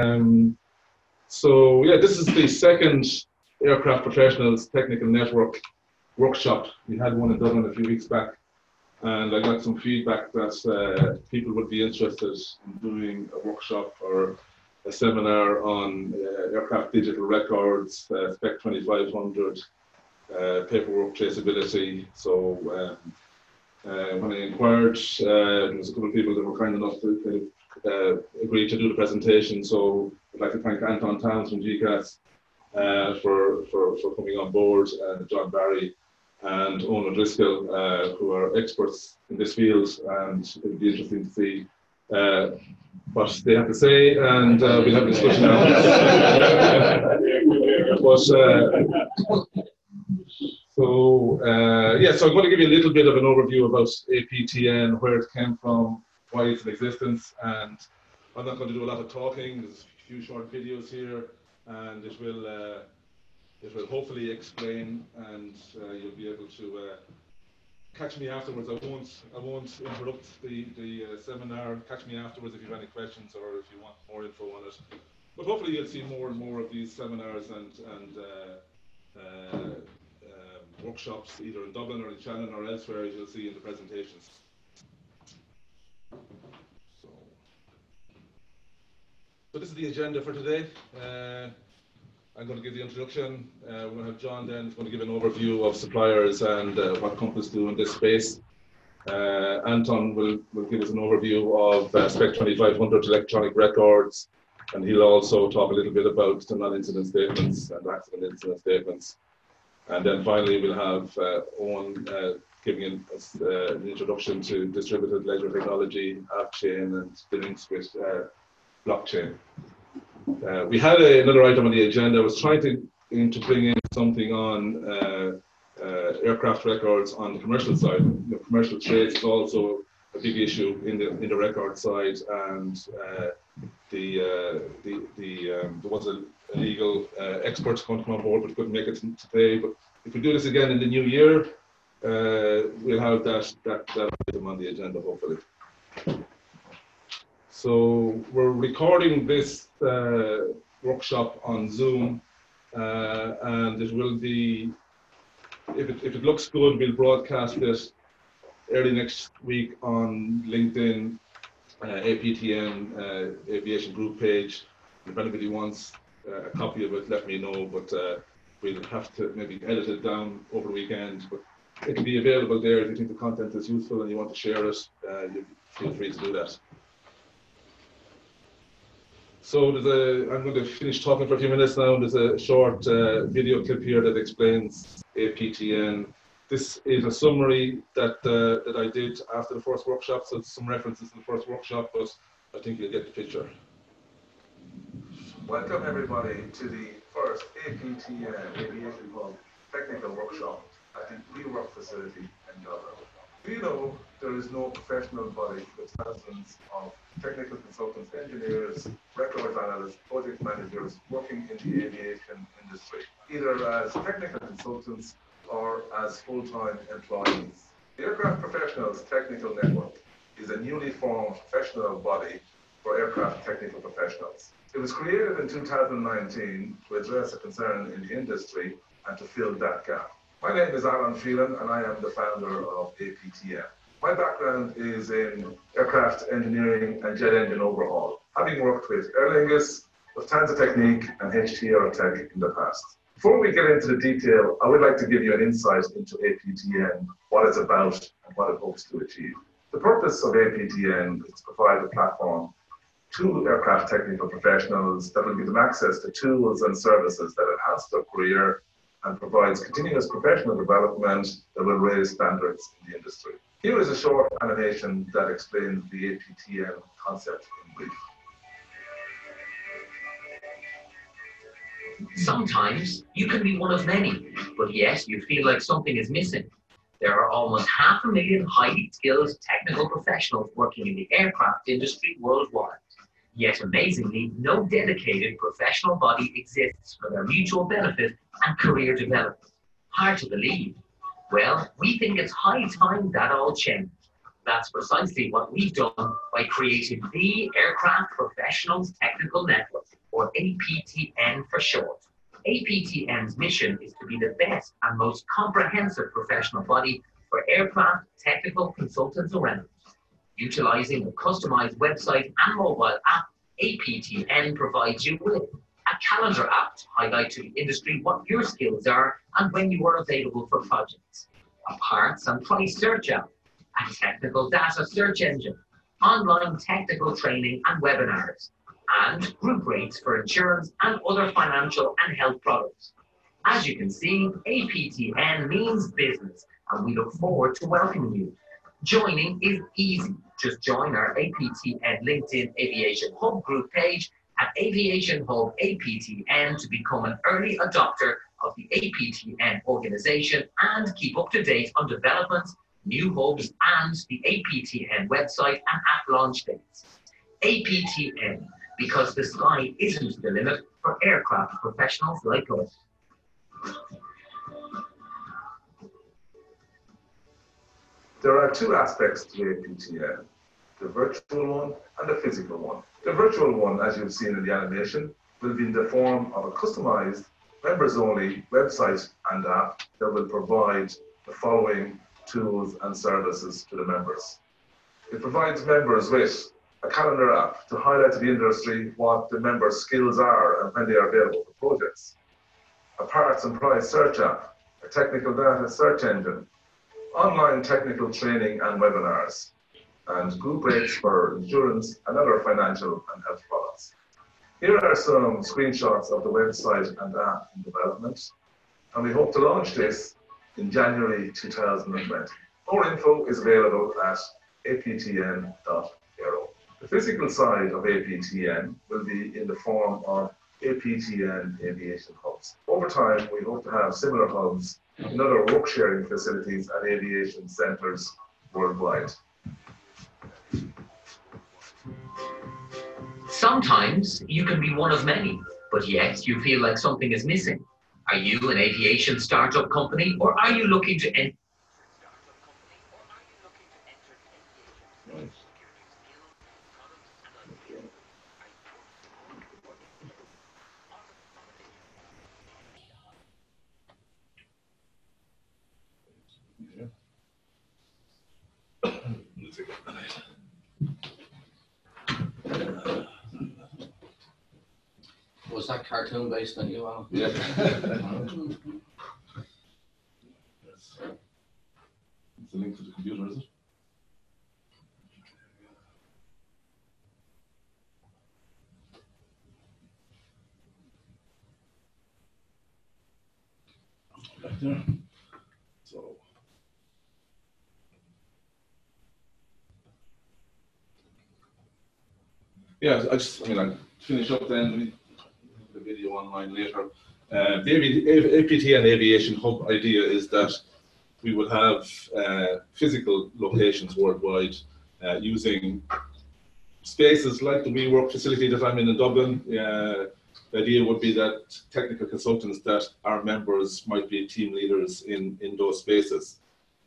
Um, so yeah, this is the second Aircraft Professionals Technical Network workshop. We had one in Dublin a few weeks back, and I got some feedback that uh, people would be interested in doing a workshop or a seminar on uh, aircraft digital records, uh, Spec 2500, uh, paperwork traceability. So um, uh, when I inquired, uh, there was a couple of people that were kind enough to uh, agree to do the presentation. So I'd like to thank Anton Towns from GECAS uh, for, for, for coming on board, and John Barry and Eoghan Driscoll, uh, who are experts in this field, and it'll be interesting to see uh, what they have to say, and we'll have a discussion now. but, so uh, yeah, so I'm going to give you a little bit of an overview about APTN, where it came from, why it's in existence, and I'm not going to do a lot of talking. There's a few short videos here, and it will uh, it will hopefully explain, and uh, you'll be able to uh, catch me afterwards. I won't I won't interrupt the the uh, seminar. Catch me afterwards if you have any questions or if you want more info on it. But hopefully you'll see more and more of these seminars and and uh, workshops either in Dublin or in Shannon or elsewhere, as you'll see in the presentations. So, so this is the agenda for today. Uh, I'm going to give the introduction. Uh, we're going to have John then going to give an overview of suppliers and uh, what companies do in this space. Uh, Anton will, will give us an overview of uh, Spec 2500 electronic records, and he'll also talk a little bit about the non-incident statements and accident incident statements. And then finally, we'll have uh, Eoghan uh, giving an, introduction to distributed ledger technology, AppChain, and the links with blockchain. Uh, we had a, another item on the agenda. I was trying to, in, to bring in something on uh, aircraft records on the commercial side. The commercial trade is also a big issue in the in the record side, and the the the um, there was a legal uh, experts going to come on board, but couldn't make it today. But if we do this again in the new year, uh, we'll have that, that, that item on the agenda, hopefully. So we're recording this uh, workshop on Zoom, uh, and it will be, if it, if it looks good, we'll broadcast this early next week on LinkedIn, uh, APTN uh, Aviation Group page. If anybody wants uh, a copy of it, let me know. But uh, we'll have to maybe edit it down over the weekend. But it will be available there if you think the content is useful and you want to share it. Feel free to do that. So there's a, I'm going to finish talking for a few minutes now. There's a short uh, video clip here that explains APTN. This is a summary that uh, that I did after the first workshop, so some references to the first workshop, but I think you'll get the picture. Welcome everybody to the first APTN Aviation Hub Technical Workshop at the WeWork facility in Dublin. We know there is no professional body with thousands of technical consultants, engineers, records analysts, project managers working in the aviation industry, either as technical consultants or as full-time employees. The Aircraft Professionals Technical Network is a newly formed professional body for aircraft technical professionals. It was created in 2019 to address a concern in the industry and to fill that gap. My name is Alan Phelan and I am the founder of APTN. My background is in aircraft engineering and jet engine overhaul, having worked with Aer Lingus, Lufthansa Technik and HT Aerotech in the past. Before we get into the detail, I would like to give you an insight into APTN, what it's about and what it hopes to achieve. The purpose of APTN is to provide a platform to aircraft technical professionals that will give them access to tools and services that enhance their career and provides continuous professional development that will raise standards in the industry. Here is a short animation that explains the APTN concept in brief. Sometimes you can be one of many, but yet you feel like something is missing. There are almost half a million highly skilled technical professionals working in the aircraft industry worldwide. Yet amazingly, no dedicated professional body exists for their mutual benefit and career development. Hard to believe. Well, we think it's high time that all changed. That's precisely what we've done by creating the Aircraft Professionals Technical Network, or APTN for short. APTN's mission is to be the best and most comprehensive professional body for aircraft technical consultants around. Utilizing a customized website and mobile app, APTN provides you with a calendar app to highlight to the industry what your skills are and when you are available for projects, a parts and price search app, a technical data search engine, online technical training and webinars, and group rates for insurance and other financial and health products. As you can see, APTN means business, and we look forward to welcoming you. Joining is easy. Just join our APTN LinkedIn Aviation Hub group page at Aviation Hub APTN to become an early adopter of the APTN organization and keep up to date on developments, new hubs, and the APTN website and app launch dates. APTN, because the sky isn't the limit for aircraft professionals like us. There are two aspects to APTN, the virtual one and the physical one. The virtual one, as you've seen in the animation, will be in the form of a customized, members-only website and app that will provide the following tools and services to the members. It provides members with a calendar app to highlight to the industry what the members' skills are and when they are available for projects. A parts and price search app, a technical data search engine, online technical training and webinars, and group rates for insurance and other financial and health products. Here are some screenshots of the website and app in development, and we hope to launch this in January 2020. More info is available at aptn.aero. The physical side of APTN will be in the form of APTN aviation hubs. Over time, we hope to have similar hubs in other work sharing facilities and aviation centres worldwide. Sometimes you can be one of many, but yet you feel like something is missing. Are you an aviation startup company or are you looking to Was that cartoon based on you, Alan? Yeah. It's a link to the computer, is it? Back there. So. Yeah, I just, I mean, I finish up then, the video online later. Uh, the AV APTN Aviation Hub idea is that we will have uh, physical locations worldwide uh, using spaces like the WeWork facility that I'm in in Dublin. Uh, the idea would be that technical consultants that are members might be team leaders in, in those spaces.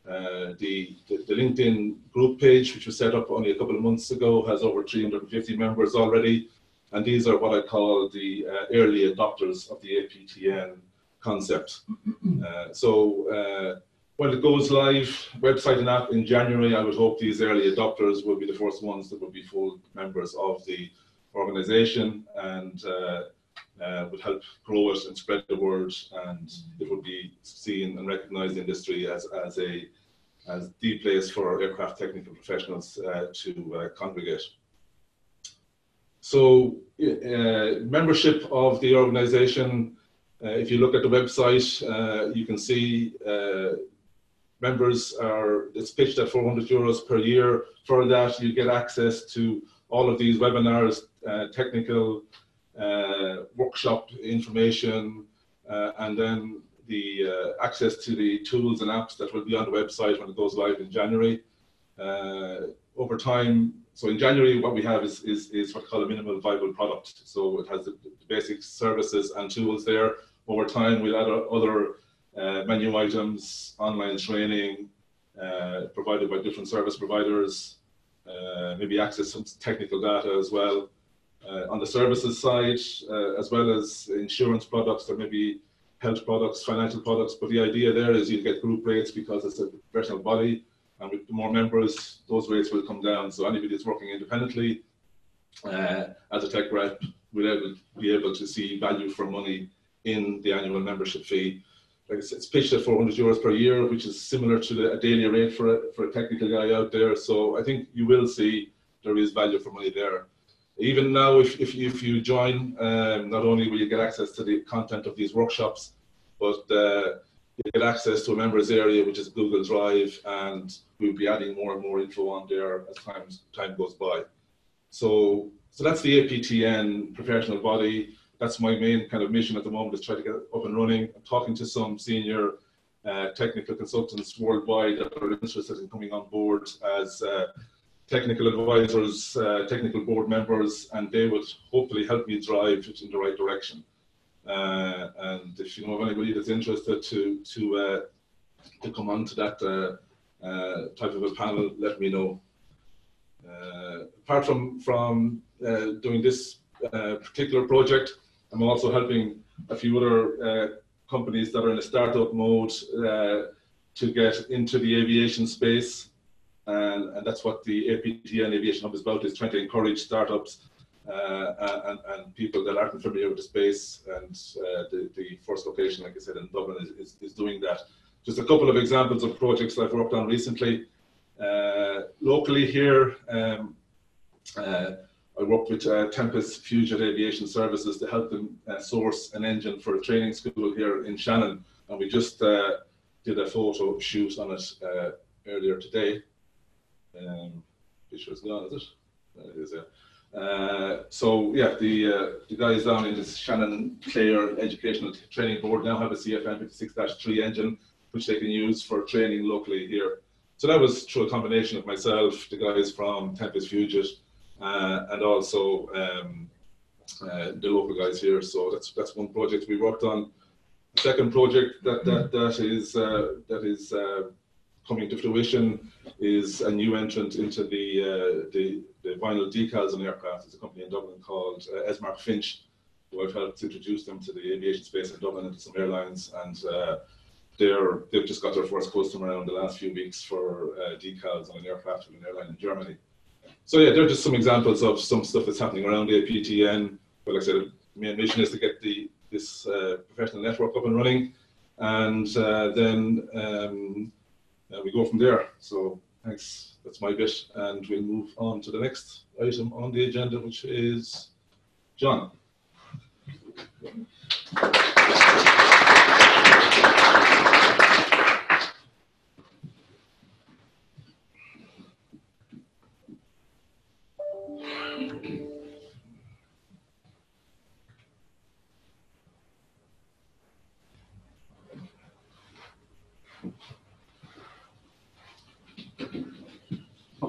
Uh, the, the, the LinkedIn group page, which was set up only a couple of months ago, has over 350 members already. And these are what I call the uh, early adopters of the APTN concept. Uh, so uh, when it goes live, website and app in January, I would hope these early adopters will be the first ones that will be full members of the organization and uh, uh, would help grow it and spread the word and it would be seen and recognized in the industry as, as a as the place for aircraft technical professionals uh, to uh, congregate. So uh, membership of the organization, uh, if you look at the website, uh, you can see uh, members are, it's pitched at 400 euros per year. For that, you get access to all of these webinars, uh, technical workshop information, and then the access to the tools and apps that will be on the website when it goes live in January. over time, so in January, what we have is, is, is what we call a minimal viable product. So it has the, basic services and tools there. Over time, we'll add other uh, menu items, online training, uh, provided by different service providers, uh, maybe access some technical data as well. Uh, on the services side, uh, as well as insurance products, there may be health products, financial products, but the idea there is you get group rates because it's a professional body, and with the more members, those rates will come down. So anybody that's working independently uh, as a tech rep will able, be able to see value for money in the annual membership fee. Like it's, it's pitched at 400 euros per year, which is similar to the, a daily rate for a, for a technical guy out there. So I think you will see there is value for money there. Even now, if, if, if you join, um, not only will you get access to the content of these workshops, but uh, you get access to a members area, which is Google Drive, and we'll be adding more and more info on there as time, time goes by. So, so that's the APTN professional body. That's my main kind of mission at the moment is try to get up and running. I'm talking to some senior uh, technical consultants worldwide that are interested in coming on board as uh, technical advisors, uh, technical board members, and they would hopefully help me drive it in the right direction. Uh, and if you know of anybody that's interested to to uh, to come on to that uh, type of a panel, let me know. Uh, apart from from uh, doing this uh, particular project, I'm also helping a few other uh, companies that are in a startup mode uh, to get into the aviation space. And, and that's what the APTN Aviation Hub is about, is trying to encourage startups and, and people that aren't familiar with the space. And the, the first location, like I said, in Dublin is, is, is doing that. Just a couple of examples of projects I've worked on recently. Uh, locally here, um, uh, I worked with uh, Tempest Fusion Aviation Services to help them uh, source an engine for a training school here in Shannon. And we just uh, did a photo shoot on it uh, earlier today. Um, picture's gone, is it? It. Uh, so yeah, the uh, the guys down in this Shannon Clare Educational Training Board now have a CFM 56-3 engine, which they can use for training locally here. So that was through a combination of myself, the guys from Tempest Fugit, uh, and also um, uh, the local guys here. So that's that's one project we worked on. The second project that that that is uh, that is uh, coming to fruition is a new entrant into the uh, the, the vinyl decals on aircraft. It's a company in Dublin called uh, Esmark Finch, who I've helped introduce them to the aviation space in Dublin and to some airlines and. They're, they've just got their first customer in the last few weeks for uh, decals on an aircraft with an airline in Germany. So yeah, they're just some examples of some stuff that's happening around the APTN. But like I said, the main mission is to get the this uh, professional network up and running, and uh, then um, uh, we go from there. So thanks, that's my bit, and we'll move on to the next item on the agenda, which is John.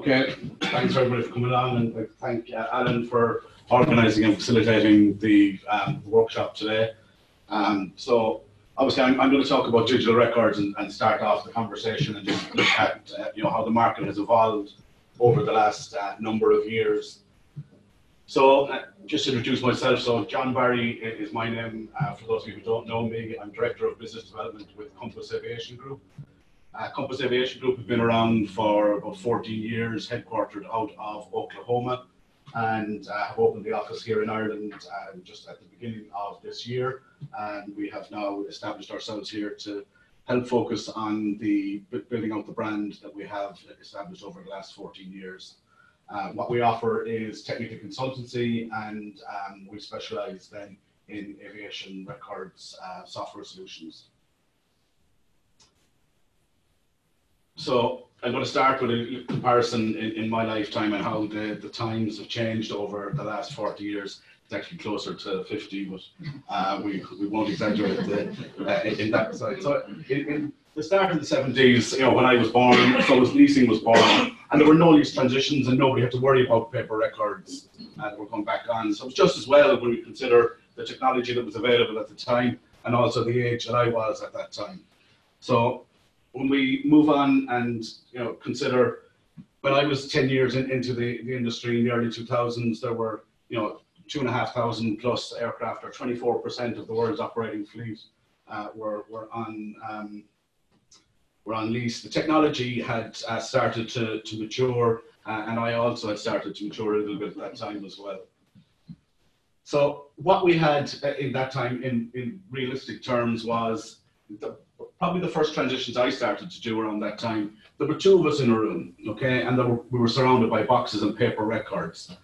Okay, thanks everybody for coming on and thank uh, Alan for organising and facilitating the um, workshop today. Um, so obviously I'm, I'm going to talk about digital records and, and start off the conversation and just look at uh, you know how the market has evolved over the last uh, number of years. So uh, just to introduce myself, so John Barry is my name. Uh, for those of you who don't know me, I'm Director of Business Development with Compass Aviation Group. Uh, Compass Aviation Group have been around for about 14 years, headquartered out of Oklahoma, and uh, have opened the office here in Ireland uh, just at the beginning of this year. And we have now established ourselves here to help focus on the building out the brand that we have established over the last 14 years. Uh, what we offer is technical consultancy, and um, we specialize then in aviation records uh, software solutions. So I'm going to start with a comparison in, in my lifetime and how the, the times have changed over the last 40 years. It's actually closer to 50, but uh, we, we won't exaggerate the, uh, in that side. So in, in the start of the 70s, you know, when I was born, so was leasing was born, and there were no lease transitions and nobody had to worry about paper records uh, that were going back on. So it was just as well when we consider the technology that was available at the time and also the age that I was at that time. So when we move on and you know consider when I was 10 years in, into the, the industry in the early 2000s, there were you know two and a half thousand plus aircraft, or 24% of the world's operating fleet uh, were were on um, were on lease. The technology had uh, started to, to mature, uh, and I also had started to mature a little bit at that time as well. So what we had uh, in that time, in, in realistic terms, was the, probably the first transitions I started to do around that time. There were two of us in a room, okay, and were, we were surrounded by boxes and paper records.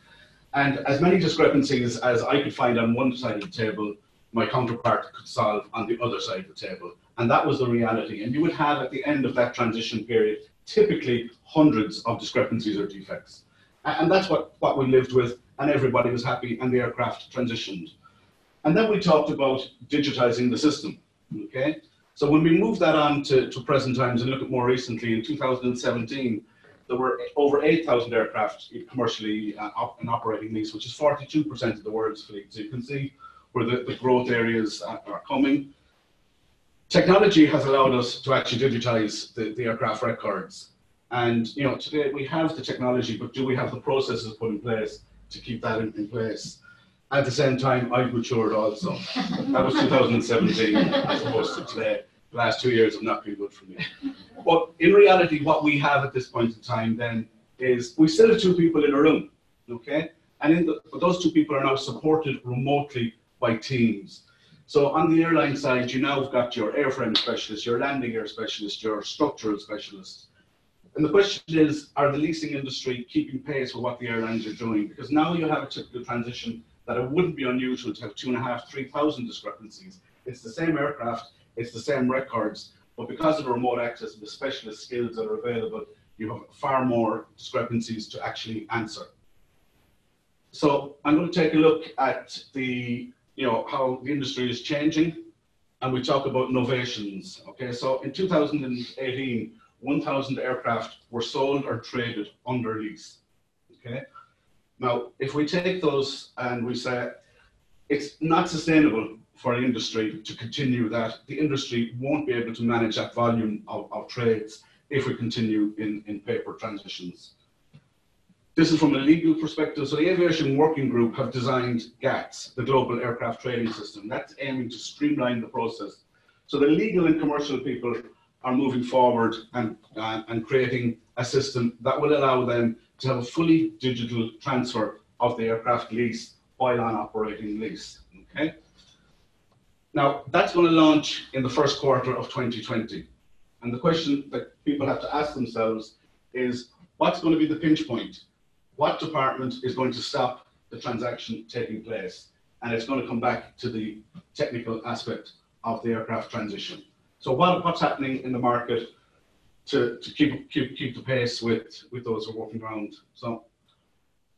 And as many discrepancies as I could find on one side of the table, my counterpart could solve on the other side of the table. And that was the reality. And you would have at the end of that transition period, typically hundreds of discrepancies or defects. And that's what, what we lived with, and everybody was happy, and the aircraft transitioned. And then we talked about digitizing the system. Okay? So when we move that on to, to present times and look at more recently, in 2017, there were over 8,000 aircraft commercially uh, op- in operating lease, which is 42% of the world's fleet. So you can see where the, the growth areas are, are coming. Technology has allowed us to actually digitize the, the aircraft records. And you know, today we have the technology, but do we have the processes put in place to keep that in, in place? At the same time, I've matured also. That was 2017 as opposed to today. The last two years have not been good for me. But in reality, what we have at this point in time then is we still have two people in a room, okay? And in the, but those two people are now supported remotely by teams. So on the airline side, you now have got your airframe specialist, your landing gear specialist, your structural specialist. And the question is, are the leasing industry keeping pace with what the airlines are doing? Because now you have a typical transition that it wouldn't be unusual to have two and a half, three thousand discrepancies. It's the same aircraft, it's the same records, but because of remote access and the specialist skills that are available, you have far more discrepancies to actually answer. So I'm going to take a look at the, you know, how the industry is changing, and we talk about innovations. Okay, so in 2018, 1,000 aircraft were sold or traded under lease. Okay, now if we take those and we say it's not sustainable for the industry to continue that, the industry won't be able to manage that volume of, of trades if we continue in, in paper transitions. This is from a legal perspective. So the Aviation Working Group have designed GATS, the Global Aircraft Trading System. That's aiming to streamline the process. So the legal and commercial people are moving forward and, uh, and creating a system that will allow them to have a fully digital transfer of the aircraft lease while on operating lease. Okay. Now that's going to launch in the first quarter of 2020. And the question that people have to ask themselves is what's going to be the pinch point? What department is going to stop the transaction taking place? And it's going to come back to the technical aspect of the aircraft transition. So what, what's happening in the market to, to keep, keep, keep the pace with, with those who are walking around? So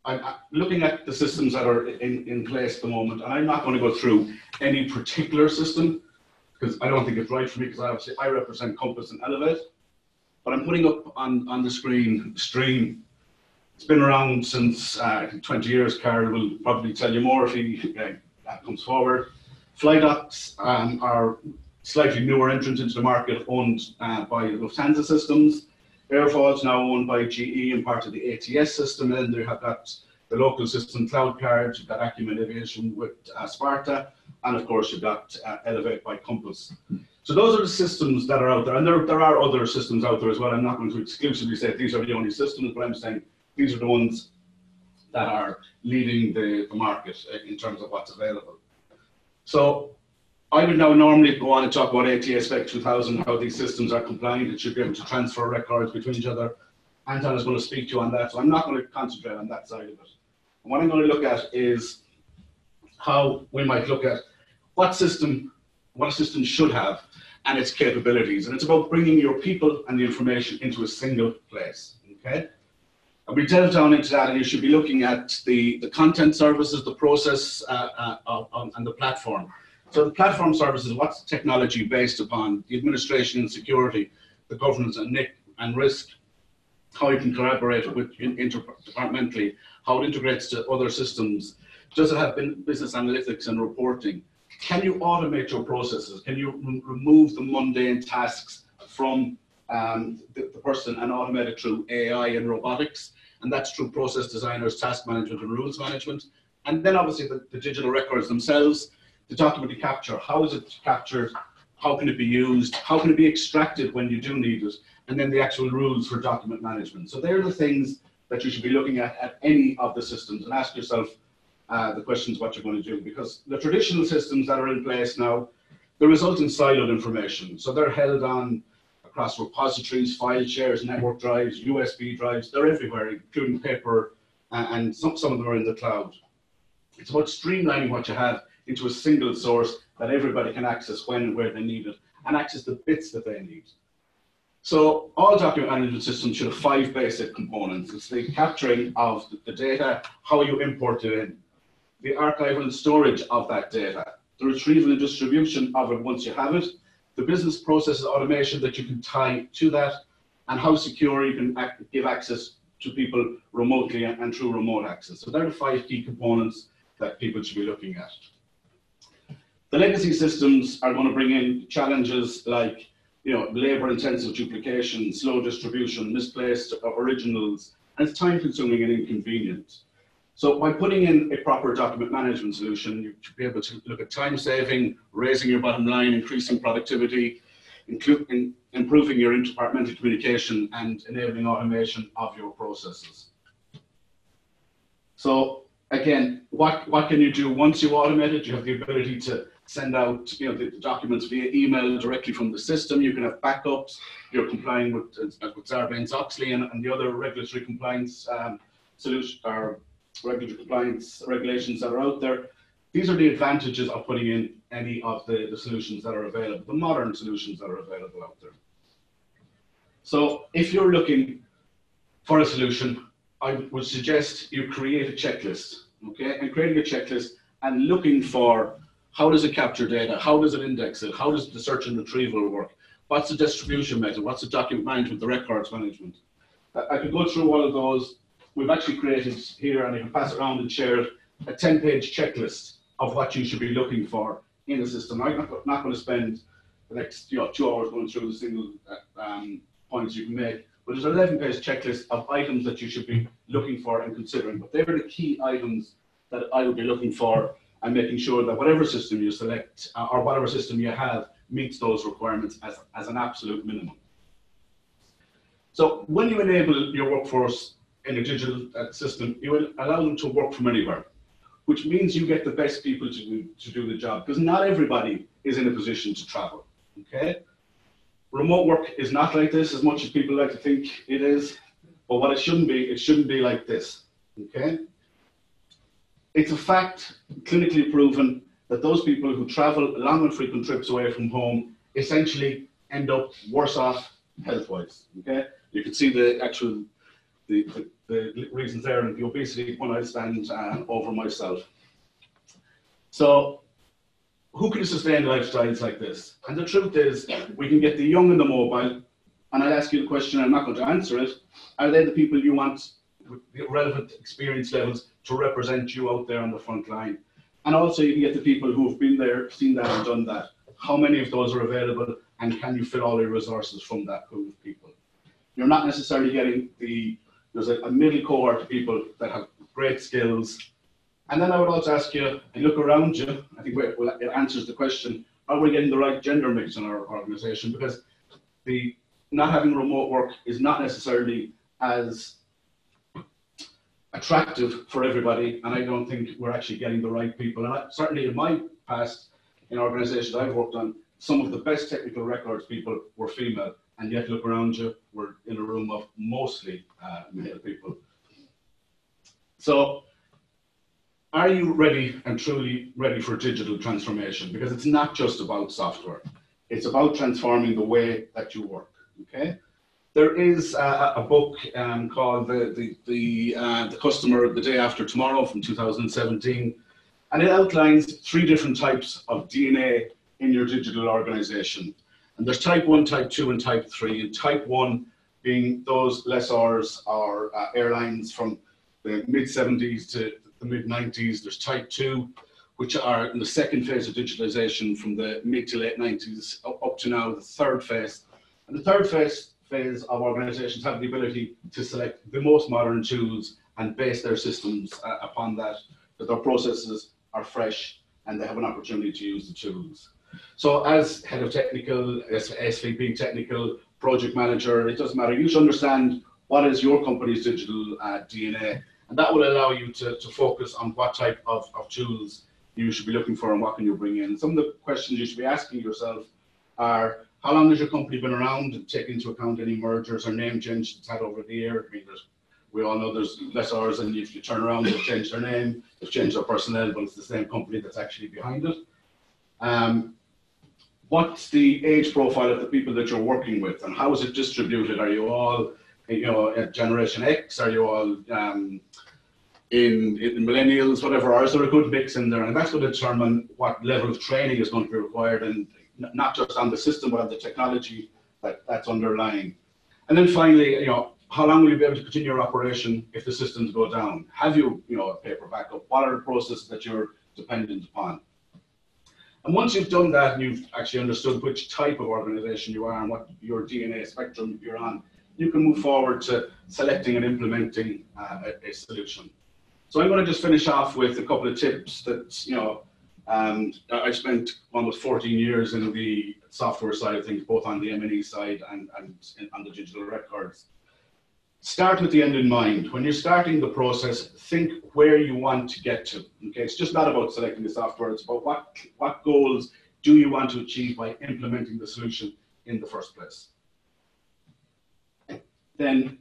I'm looking at the systems that are in, in place at the moment, and I'm not going to go through any particular system because I don't think it's right for me because obviously I represent Compass and Elevate. But I'm putting up on, on the screen Stream. It's been around since uh, 20 years. Carl will probably tell you more if he uh, comes forward. Fly Flydocs um, are slightly newer entrant into the market, owned uh, by Lufthansa Systems. Airfall's now owned by GE and part of the ATS system, and they have got the local system CloudCard, you've got Acumen Aviation with uh, Sparta, and of course you've got uh, Elevate by Compass. So those are the systems that are out there, and there, there are other systems out there as well. I'm not going to exclusively say these are the only systems, but I'm saying these are the ones that are leading the, the market in terms of what's available. So I would now normally go on and talk about ATA Spec 2000, how these systems are compliant. It should be able to transfer records between each other. Anton is going to speak to you on that, so I'm not going to concentrate on that side of it. And what I'm going to look at is how we might look at what system, what a system should have and its capabilities. And it's about bringing your people and the information into a single place. Okay. And we delve down into that, and you should be looking at the, the content services, the process, uh, uh, and the platform. So the platform services, what's technology based upon? The administration and security, the governance and and risk, how you can collaborate with interdepartmentally, how it integrates to other systems. Does it have business analytics and reporting? Can you automate your processes? Can you remove the mundane tasks from um, the, the person and automate it through AI and robotics. And that's through process designers, task management, and rules management. And then obviously the, the digital records themselves, the document capture. How is it captured? How can it be used? How can it be extracted when you do need it? And then the actual rules for document management. So they're the things that you should be looking at at any of the systems and ask yourself uh, the questions what you're going to do. Because the traditional systems that are in place now, they result in siloed information. So they're held on across repositories, file shares, network drives, USB drives. They're everywhere, including paper, uh, and some, some of them are in the cloud. It's about streamlining what you have into a single source that everybody can access when and where they need it and access the bits that they need. So all document management systems should have five basic components. It's the capturing of the data, how you import it in, the archival and storage of that data, the retrieval and distribution of it once you have it, the business processes automation that you can tie to that, and how secure you can act, give access to people remotely and, and through remote access. So there are five key components that people should be looking at. The legacy systems are going to bring in challenges like you know, labor intensive duplication, slow distribution, misplaced originals, and it's time consuming and inconvenient. So by putting in a proper document management solution, you should be able to look at time saving, raising your bottom line, increasing productivity, including improving your interdepartmental communication and enabling automation of your processes. So again, what, what can you do once you automate it? You have the ability to send out you know, the, documents via email directly from the system. You can have backups. You're complying with, uh, with Sarbanes-Oxley and, and the other regulatory compliance um, solution or regulatory compliance regulations that are out there. These are the advantages of putting in any of the, the solutions that are available, the modern solutions that are available out there. So if you're looking for a solution, I would suggest you create a checklist, okay? And creating a checklist and looking for how does it capture data? How does it index it? How does the search and retrieval work? What's the distribution method? What's the document management, the records management? I could go through all of those. We've actually created here, and I can pass it around and share it, a 10 page checklist of what you should be looking for in the system. I'm not, not going to spend the next you know, two hours going through the single uh, um, points you can make, but there's an 11 page checklist of items that you should be looking for and considering. But they're the key items that I would be looking for and making sure that whatever system you select uh, or whatever system you have meets those requirements as, as an absolute minimum. So when you enable your workforce in a digital uh, system, you will allow them to work from anywhere, which means you get the best people to do, to do the job because not everybody is in a position to travel. Okay, remote work is not like this as much as people like to think it is, but what it shouldn't be, it shouldn't be like this. Okay, it's a fact, clinically proven, that those people who travel long and frequent trips away from home essentially end up worse off health-wise. Okay, you can see the actual the, the, the reasons there, and the obesity one I stand uh, over myself. So, who can sustain lifestyles like this? And the truth is, we can get the young and the mobile. And I'll ask you the question. I'm not going to answer it. Are they the people you want with the relevant experience levels to represent you out there on the front line. And also you can get the people who have been there, seen that and done that. How many of those are available and can you fill all your resources from that pool of people? You're not necessarily getting the, there's a, a middle cohort of people that have great skills. And then I would also ask you, and look around you, I think well, it answers the question, are we getting the right gender mix in our organization? Because the not having remote work is not necessarily as attractive for everybody, and I don't think we're actually getting the right people. And I, certainly in my past, in organisations I've worked on, some of the best technical records people were female, and yet look around you, we're in a room of mostly uh, male people. So, are you ready and truly ready for digital transformation? Because it's not just about software; it's about transforming the way that you work. Okay. There is a, a book um, called the the the, uh, the customer the day after tomorrow from 2017, and it outlines three different types of DNA in your digital organization. And there's type one, type two, and type three. And type one being those lessors or uh, airlines from the mid 70s to the mid 90s. There's type two, which are in the second phase of digitalization from the mid to late 90s up to now, the third phase. And the third phase phase of organizations have the ability to select the most modern tools and base their systems uh, upon that, that their processes are fresh and they have an opportunity to use the tools. So as head of technical, as SVP technical, project manager, it doesn't matter. You should understand what is your company's digital uh, DNA. And that will allow you to, to focus on what type of, of tools you should be looking for and what can you bring in. Some of the questions you should be asking yourself are, how long has your company been around and take into account any mergers or name changes it's had over the year? I mean, we all know there's less hours, and if you turn around, they've changed their name, they've changed their personnel, but it's the same company that's actually behind it. Um, what's the age profile of the people that you're working with and how is it distributed? Are you all, you know, at Generation X? Are you all um, in, in millennials, whatever? Or is there a good mix in there? And that's going to determine what level of training is going to be required and not just on the system, but on the technology that, that's underlying. And then finally, you know, how long will you be able to continue your operation if the systems go down? Have you, you know, a paper backup? What are the processes that you're dependent upon? And once you've done that and you've actually understood which type of organization you are and what your DNA spectrum you're on, you can move forward to selecting and implementing uh, a, a, solution. So I'm going to just finish off with a couple of tips that, you know, um, I spent almost 14 years in the software side of things, both on the M&E side and, and on the digital records start with the end in mind. When you're starting the process, think where you want to get to. Okay, it's just not about selecting the software, it's about what, what goals do you want to achieve by implementing the solution in the first place. Then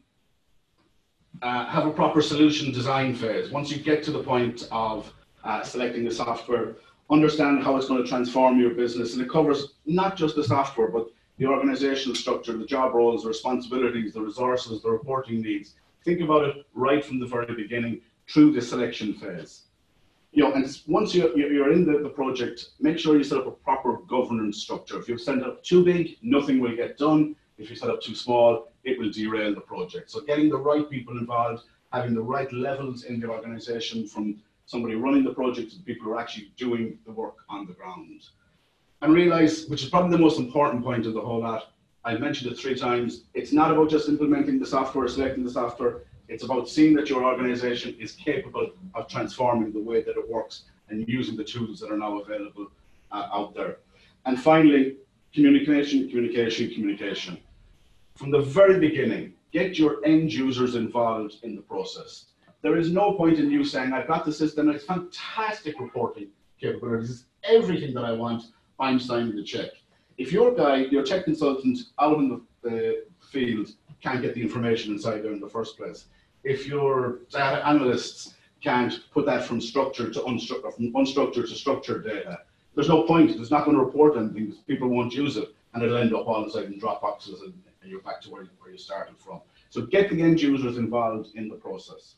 uh, have a proper solution design phase. Once you get to the point of uh, selecting the software, understand how it's going to transform your business. And it covers not just the software, but the organizational structure, the job roles, the responsibilities, the resources, the reporting needs. Think about it right from the very beginning through the selection phase. You know, and once you're, in the, the project, make sure you set up a proper governance structure. If you set up too big, nothing will get done. If you set up too small, it will derail the project. So getting the right people involved, having the right levels in the organization from somebody running the project to people who are actually doing the work on the ground and realize, which is probably the most important point of the whole lot, I've mentioned it three times, it's not about just implementing the software, selecting the software, it's about seeing that your organization is capable of transforming the way that it works and using the tools that are now available uh, out there. And finally, communication, communication, communication. From the very beginning, get your end users involved in the process. There is no point in you saying, I've got the system, it's fantastic reporting capabilities, it's everything that I want, I'm signing the check. If your guy, your tech consultant out in the, the field can't get the information inside there in the first place, if your data analysts can't put that from structured to unstructured, from unstructured to structured data, there's no point. It's not going to report anything. People won't use it, and it'll end up all inside in Dropboxes, and, and you're back to where, where you started from. So get the end users involved in the process.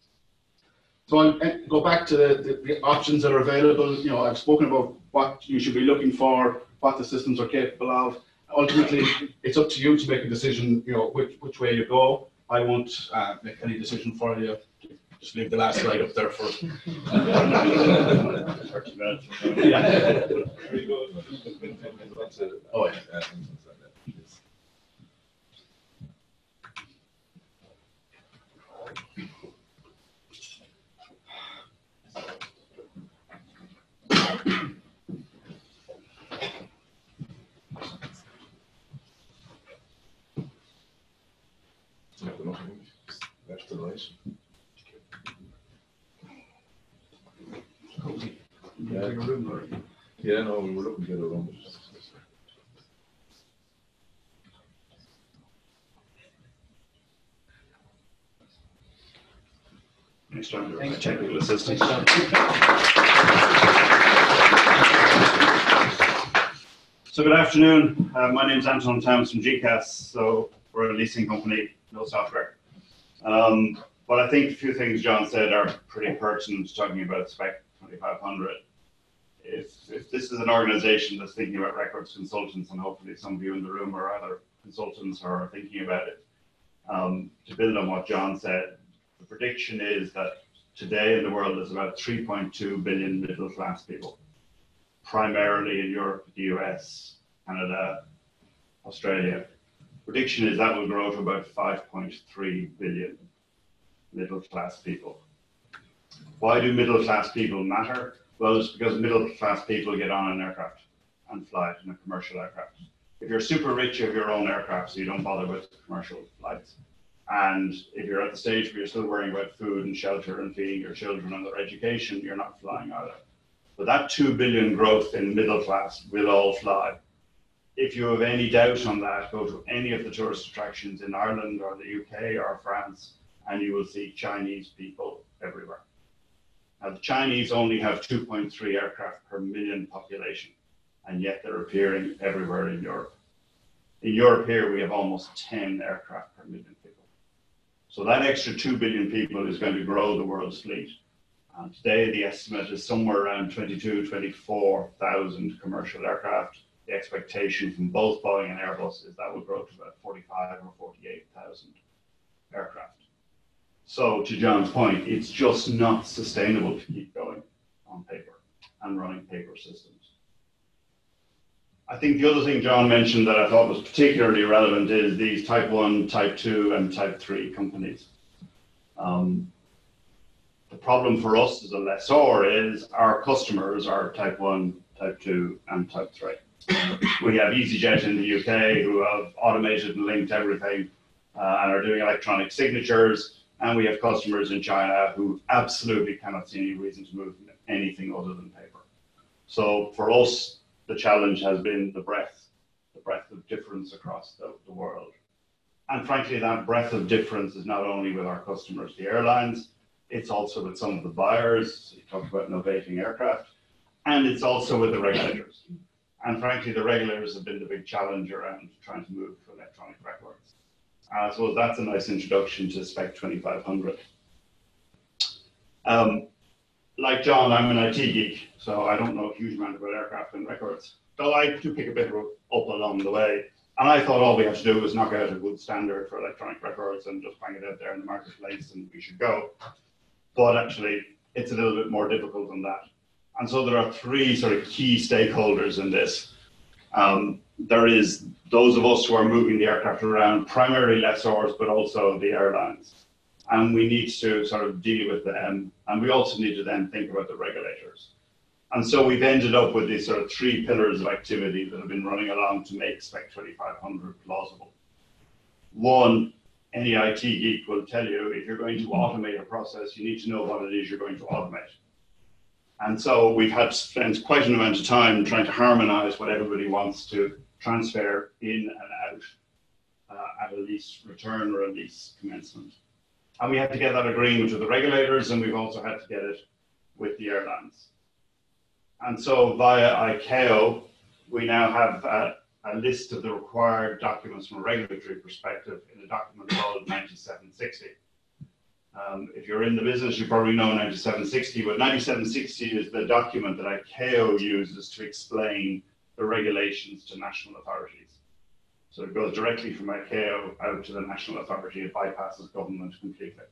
So I'll eh, go back to the, the, the, options that are available. You know, I've spoken about what you should be looking for, what the systems are capable of. Ultimately, it's up to you to make a decision, you know, which, which way you go. I won't uh, make any decision for you. Just leave the last slide up there for. yeah. oh, yeah. Left to right. Yeah. no, we were looking assistance. So good afternoon. Uh, my name is Anton Towns from GECAS. So we're a leasing company, no software. Um, but I think a few things John said are pretty pertinent talking about Spec 2500. If, if this is an organization that's thinking about records consultants, and hopefully some of you in the room are other consultants who are thinking about it, um, to build on what John said, the prediction is that today in the world there's about 3.2 billion middle class people, primarily in Europe, the US, Canada, Australia Prediction is that will grow to about 5.3 billion middle class people. Why do middle class people matter? Well, it's because middle class people get on an aircraft and fly it in a commercial aircraft. If you're super rich, you have your own aircraft, so you don't bother with commercial flights. And if you're at the stage where you're still worrying about food and shelter and feeding your children and their education, you're not flying either. But that 2 billion growth in middle class will all fly. If you have any doubt on that, go to any of the tourist attractions in Ireland or the UK or France, and you will see Chinese people everywhere. Now, the Chinese only have 2.3 aircraft per million population, and yet they're appearing everywhere in Europe. In Europe here, we have almost 10 aircraft per million people. So that extra 2 billion people is going to grow the world's fleet. And today, the estimate is somewhere around 22, 24,000 commercial aircraft. The expectation from both Boeing and Airbus is that will grow to about 45 or 48,000 aircraft. So, to John's point, it's just not sustainable to keep going on paper and running paper systems. I think the other thing John mentioned that I thought was particularly relevant is these type 1, type 2, and type 3 companies. Um, the problem for us as a lessor is our customers are type 1, type 2, and type 3. we have EasyJet in the UK who have automated and linked everything uh, and are doing electronic signatures. And we have customers in China who absolutely cannot see any reason to move anything other than paper. So for us, the challenge has been the breadth, the breadth of difference across the, the world. And frankly, that breadth of difference is not only with our customers, the airlines, it's also with some of the buyers. You talked about novating aircraft, and it's also with the regulators. And frankly, the regulators have been the big challenge around trying to move to electronic records. Uh, so that's a nice introduction to Spec 2500. Um, like John, I'm an IT geek, so I don't know a huge amount about aircraft and records. Though I do pick a bit up along the way. And I thought all we have to do was knock out a good standard for electronic records and just bang it out there in the marketplace and we should go. But actually, it's a little bit more difficult than that. And so there are three sort of key stakeholders in this. Um, there is those of us who are moving the aircraft around, primarily lessors, but also the airlines. And we need to sort of deal with them. And we also need to then think about the regulators. And so we've ended up with these sort of three pillars of activity that have been running along to make Spec 2500 plausible. One, any IT geek will tell you if you're going to mm-hmm. automate a process, you need to know what it is you're going to automate. And so we've had spent quite an amount of time trying to harmonize what everybody wants to transfer in and out uh, at a lease return or a lease commencement. And we had to get that agreement with the regulators, and we've also had to get it with the airlines. And so via ICAO, we now have a, a list of the required documents from a regulatory perspective in a document called 9760. Um, if you're in the business, you probably know 9760, but 9760 is the document that ICAO uses to explain the regulations to national authorities. So it goes directly from ICAO out to the national authority. It bypasses government completely.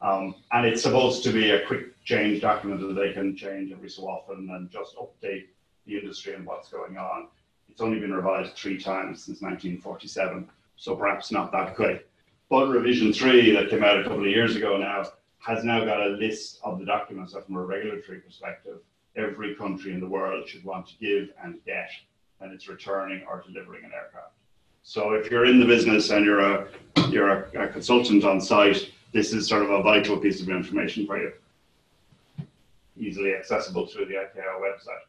Um, and it's supposed to be a quick change document that they can change every so often and just update the industry and what's going on. It's only been revised three times since 1947, so perhaps not that quick. But revision three that came out a couple of years ago now has now got a list of the documents that from a regulatory perspective, every country in the world should want to give and get when it's returning or delivering an aircraft. So if you're in the business and you're a you're a, a consultant on site, this is sort of a vital piece of information for you. Easily accessible through the ICAO website.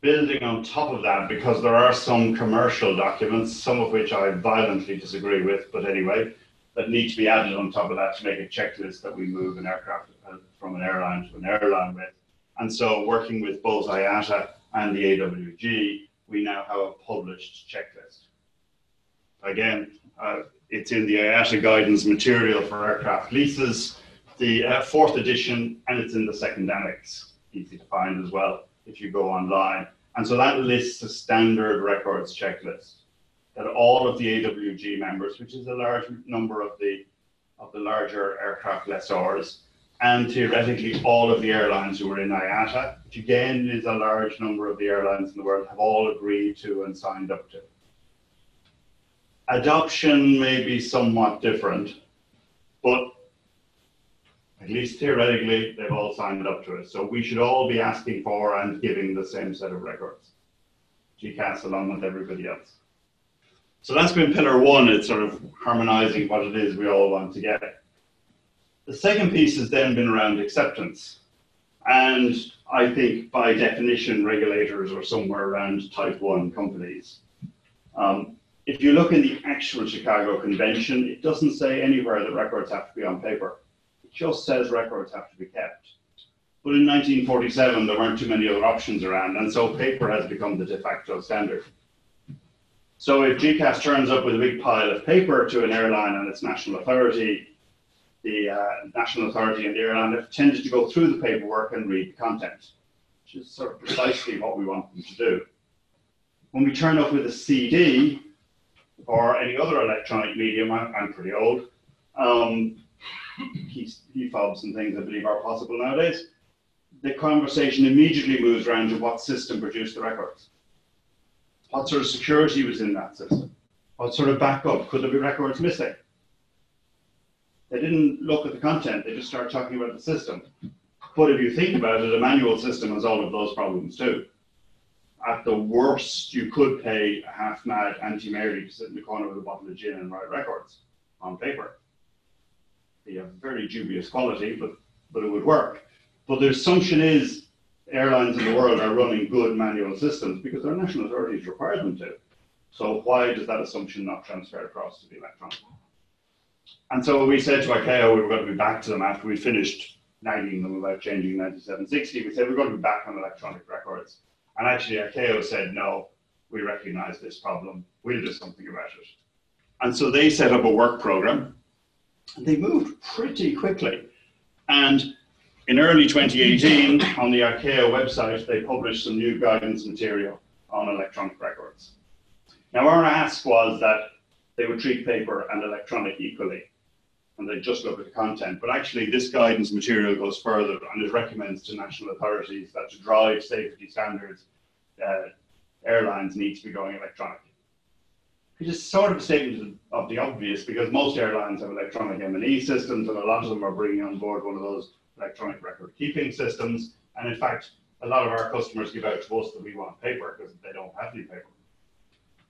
Building on top of that, because there are some commercial documents, some of which I violently disagree with, but anyway, that need to be added on top of that to make a checklist that we move an aircraft uh, from an airline to an airline with. And so, working with both IATA and the AWG, we now have a published checklist. Again, uh, it's in the IATA guidance material for aircraft leases, the uh, fourth edition, and it's in the second annex, easy to find as well if you go online. And so that lists a standard records checklist that all of the AWG members, which is a large number of the of the larger aircraft lessors, and theoretically all of the airlines who are in IATA, which again is a large number of the airlines in the world, have all agreed to and signed up to. Adoption may be somewhat different, but at least theoretically, they've all signed up to it. So we should all be asking for and giving the same set of records. GECAS along with everybody else. So that's been pillar one. It's sort of harmonizing what it is we all want to get. The second piece has then been around acceptance. And I think by definition, regulators are somewhere around type one companies. Um, if you look in the actual Chicago Convention, it doesn't say anywhere that records have to be on paper. It just says records have to be kept. But in 1947, there weren't too many other options around, and so paper has become the de facto standard. So if GECAS turns up with a big pile of paper to an airline and its national authority, the uh, national authority in airline have tended to go through the paperwork and read the content, which is sort of precisely what we want them to do. When we turn up with a CD or any other electronic medium, I'm, I'm pretty old, um, key fobs and things I believe are possible nowadays, the conversation immediately moves around to what system produced the records. What sort of security was in that system? What sort of backup? Could there be records missing? They didn't look at the content, they just started talking about the system. But if you think about it, a manual system has all of those problems too. At the worst, you could pay a half mad Auntie Mary to sit in the corner with a bottle of gin and write records on paper. Be of very dubious quality, but, but it would work. But the assumption is airlines in the world are running good manual systems because their national authorities require them to. So why does that assumption not transfer across to the electronic? And so we said to ICAO we were going to be back to them after we finished nagging them about changing 9760. We said we're going to be back on electronic records. And actually ICAO said, no, we recognize this problem. We'll do something about it. And so they set up a work program. And they moved pretty quickly. And in early 2018, on the ICAO website, they published some new guidance material on electronic records. Now, our ask was that they would treat paper and electronic equally, and they just look at the content. But actually, this guidance material goes further and it recommends to national authorities that to drive safety standards, uh, airlines need to be going electronic. It is sort of a statement of the obvious because most airlines have electronic M&E systems, and a lot of them are bringing on board one of those electronic record keeping systems. And in fact, a lot of our customers give out to us that we want paper because they don't have any paper.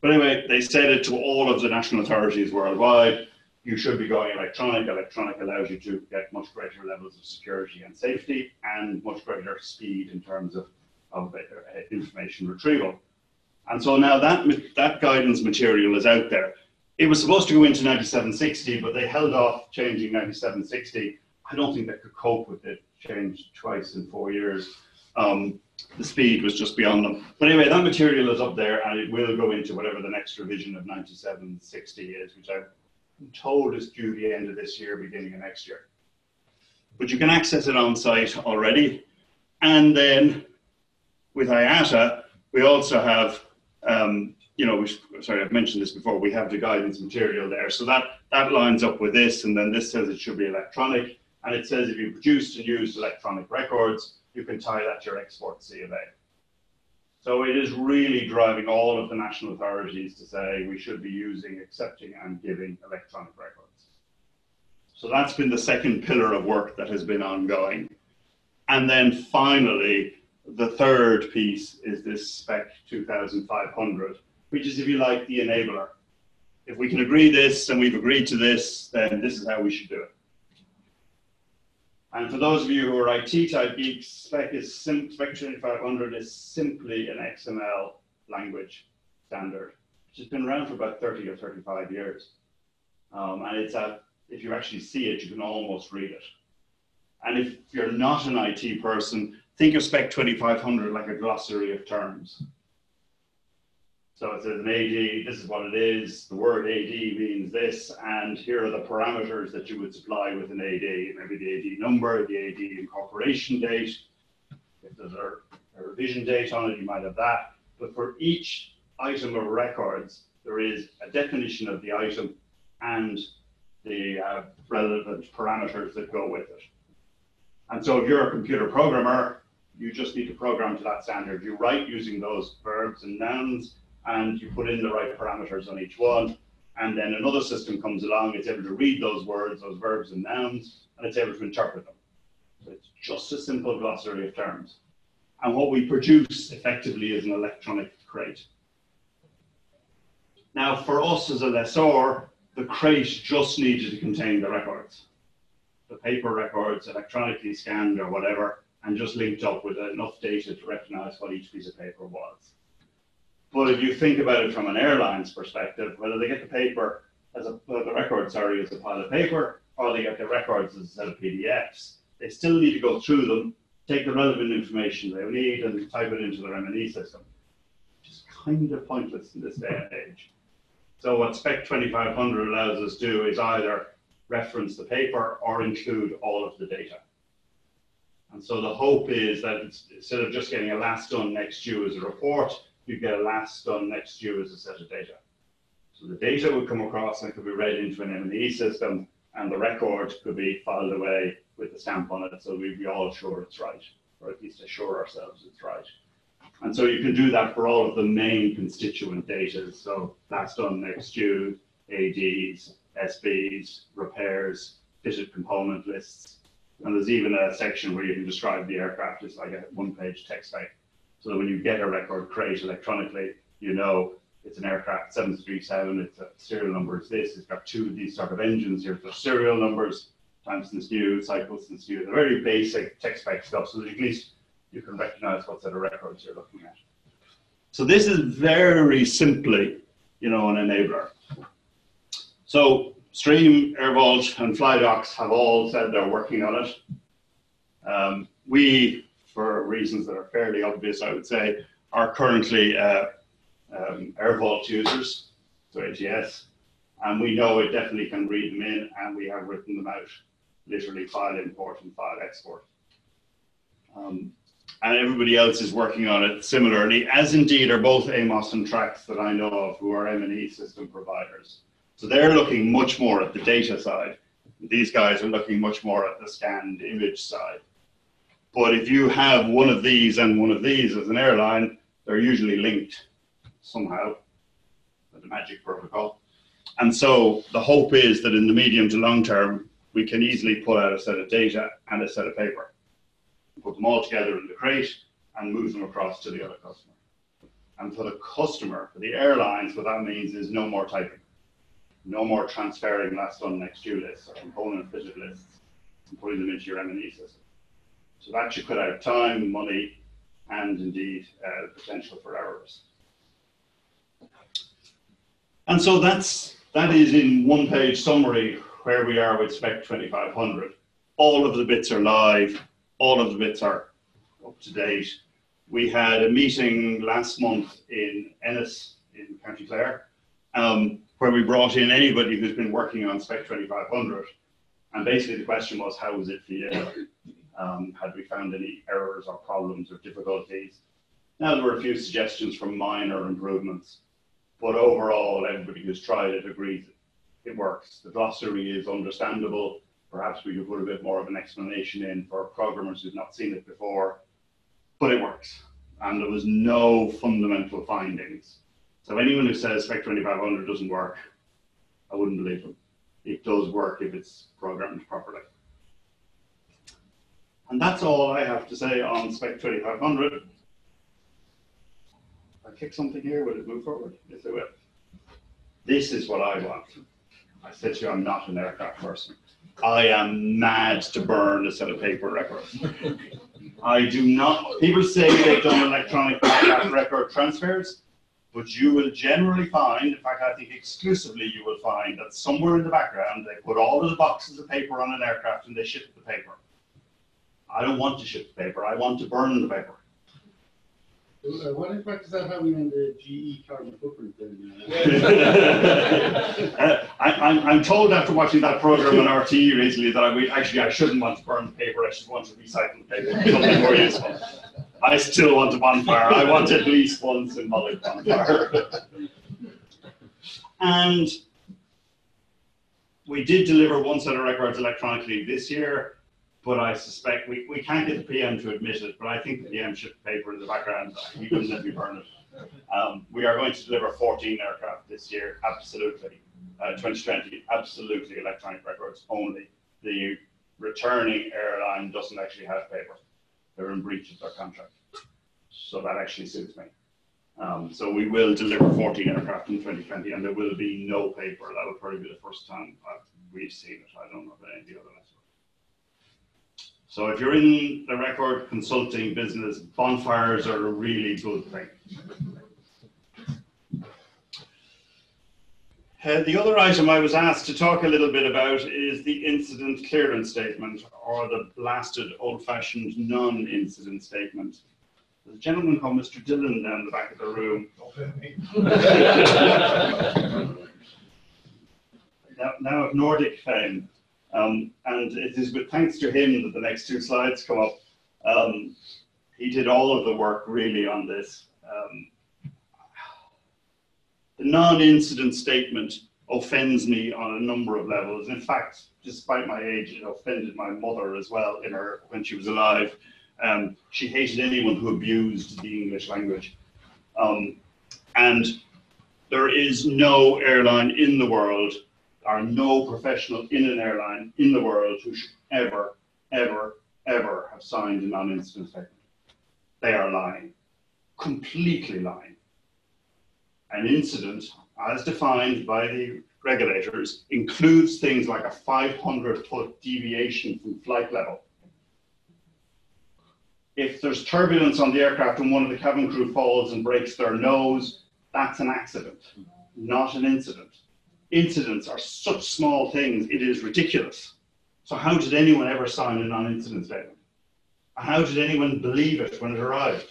But anyway, they said it to all of the national authorities worldwide. You should be going electronic. Electronic allows you to get much greater levels of security and safety and much greater speed in terms of, of uh, information retrieval. And so now that, that guidance material is out there. It was supposed to go into 9760, but they held off changing 9760. I don't think they could cope with it, changed twice in four years. Um, the speed was just beyond them. But anyway, that material is up there and it will go into whatever the next revision of 9760 is, which I'm told is due the end of this year, beginning of next year. But you can access it on site already. And then with IATA, we also have, um, you know, we, sorry, I've mentioned this before, we have the guidance material there. So that, that lines up with this, and then this says it should be electronic. And it says if you produced and used electronic records, you can tie that to your export C of A. So it is really driving all of the national authorities to say we should be using, accepting, and giving electronic records. So that's been the second pillar of work that has been ongoing. And then finally, the third piece is this spec 2500, which is, if you like, the enabler. If we can agree this and we've agreed to this, then this is how we should do it. And for those of you who are IT type geeks, Spec is sim- Spec 2500 is simply an XML language standard, which has been around for about 30 or 35 years. Um, and it's a, if you actually see it, you can almost read it. And if you're not an IT person, think of Spec 2500 like a glossary of terms. So it says an AD, this is what it is. The word AD means this, and here are the parameters that you would supply with an AD. Maybe the AD number, the AD incorporation date. If there's a, revision date on it, you might have that. But for each item of records, there is a definition of the item and the uh, relevant parameters that go with it. And so if you're a computer programmer, you just need to program to that standard. You write using those verbs and nouns and you put in the right parameters on each one, And then another system comes along, it's able to read those words, those verbs and nouns, and it's able to interpret them. So it's just a simple glossary of terms. And what we produce effectively is an electronic crate. Now, for us as a lessor, the crate just needed to contain the records. The paper records, electronically scanned or whatever, and just linked up with enough data to recognize what each piece of paper was. But if you think about it from an airline's perspective, whether they get the paper as a, uh, the record, sorry, as a pile of paper, or they get the records as a set of PDFs, they still need to go through them, take the relevant information they need, and type it into their M&E system, which is kind of pointless in this day and age. So what Spec 2500 allows us to do is either reference the paper or include all of the data. And so the hope is that instead of just getting a last done next due as a report, you get a last done next due as a set of data. So the data would come across and could be read into an M&E system, and the record could be filed away with the stamp on it, so we'd be all sure it's right, or at least assure ourselves it's right. And so you can do that for all of the main constituent data. So last done next due, ADs, SBs, repairs, fitted component lists. And there's even a section where you can describe the aircraft. It's like a one page text spec. So that when you get a record crate electronically, you know it's an aircraft 737, its a serial number is this, it's got two of these sort of engines, here's the serial numbers, times since new, cycles since new, the very basic text spec stuff, so that at least you can recognize what set of records you're looking at. So this is very simply, you know, an enabler. So Stream, AirVault, and FlyDocs have all said they're working on it. Um, we, for reasons that are fairly obvious, I would say, are currently uh, um, AirVault users, so ATS, and we know it definitely can read them in, and we have written them out, literally file import and file export. Um, and everybody else is working on it similarly, as indeed are both Amos and Trax that I know of who are M&E system providers. So they're looking much more at the data side. These guys are looking much more at the scanned image side. But if you have one of these and one of these as an airline, they're usually linked somehow with the magic protocol. And so the hope is that in the medium to long term, we can easily pull out a set of data and a set of paper, put them all together in the crate and move them across to the other customer. And for the customer, for the airlines, what that means is no more typing, no more transferring last done next due lists or component fitted lists and putting them into your M&E system. So that should cut out time, money, and indeed uh, potential for errors. And so that's that is in one page summary where we are with Spec 2500. All of the bits are live, all of the bits are up to date. We had a meeting last month in Ennis in County Clare, um, where we brought in anybody who's been working on Spec 2500. And basically the question was, how was it for you? Um, had we found any errors or problems or difficulties? Now there were a few suggestions for minor improvements, but overall everybody who's tried it agrees it works. The glossary is understandable. Perhaps we could put a bit more of an explanation in for programmers who've not seen it before, but it works. And there was no fundamental findings. So anyone who says Spec 2500 doesn't work, I wouldn't believe them. It does work if it's programmed properly. And that's all I have to say on Spec 2500. I kick something here, will it move forward? Yes, it will. This is what I want. I said to you, I'm not an aircraft person. I am mad to burn a set of paper records. I do not, people say they've done electronic record transfers, but you will generally find, in fact, I think exclusively you will find that somewhere in the background, they put all of the boxes of paper on an aircraft and they ship the paper. I don't want to ship the paper, I want to burn the paper. Uh, What impact is that having on the GE carbon footprint then? Uh, I, I'm, I'm told after watching that program on RT recently that I would, actually I shouldn't want to burn the paper, I should want to recycle the paper, something more useful. I still want a bonfire, I want at least one symbolic bonfire. And we did deliver one set of records electronically this year, but I suspect we, we can't get the PM to admit it, but I think the PM shipped paper in the background, he couldn't let me burn it. Um, we are going to deliver 14 aircraft this year, absolutely. uh, 2020, absolutely electronic records only. The returning airline doesn't actually have paper. They're in breach of their contract. So that actually suits me. Um, so we will deliver 14 aircraft in 2020 and there will be no paper. That will probably be the first time I've, we've seen it. I don't know about any other ones. So if you're in the record consulting business, bonfires are a really good thing. Uh, the other item I was asked to talk a little bit about is the incident clearance statement or the blasted old fashioned non incident statement. There's a gentleman called Mr. Dillon down the back of the room. now, now of Nordic fame. Um, and it is with thanks to him that the next two slides come up. Um, he did all of the work really on this. Um, the non-incident statement offends me on a number of levels. In fact, despite my age, it offended my mother as well in her when she was alive. Um, she hated anyone who abused the English language. Um, and there is no airline in the world, or no professional in an airline in the world who should ever, ever, ever have signed a non-incident statement. They are lying, completely lying. An incident, as defined by the regulators, includes things like a 500 foot deviation from flight level. If there's turbulence on the aircraft and one of the cabin crew falls and breaks their nose, that's an accident, not an incident. Incidents are such small things, it is ridiculous. So, how did anyone ever sign a non incident statement? How did anyone believe it when it arrived?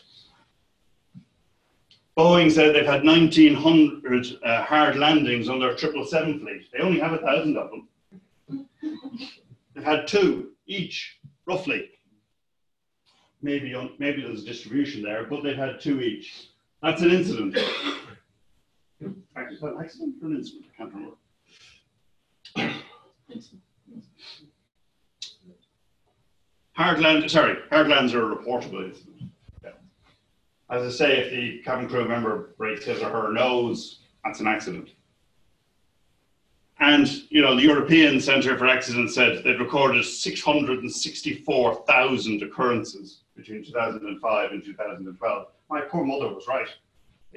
Boeing said they've had 1,900 uh, hard landings on their 777 fleet. They only have a thousand of them. They've had two each, roughly. Maybe on, maybe there's a distribution there, but they've had two each. That's an incident. An incident? I can't remember. Hard land, sorry, hard lands are reportable. Yeah. As I say, if the cabin crew member breaks his or her nose, that's an accident. And, you know, the European Centre for Accidents said they'd recorded 664,000 occurrences between 2005 and 2012. My poor mother was right.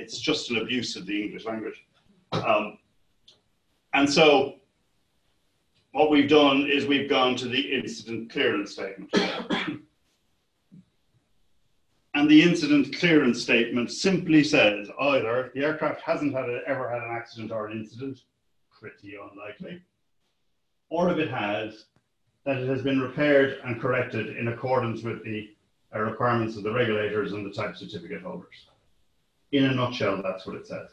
It's just an abuse of the English language. Um, and so what we've done is we've gone to the incident clearance statement. and the incident clearance statement simply says either the aircraft hasn't had a, ever had an accident or an incident, pretty unlikely, or if it has, that it has been repaired and corrected in accordance with the uh, requirements of the regulators and the type certificate holders. In a nutshell, that's what it says.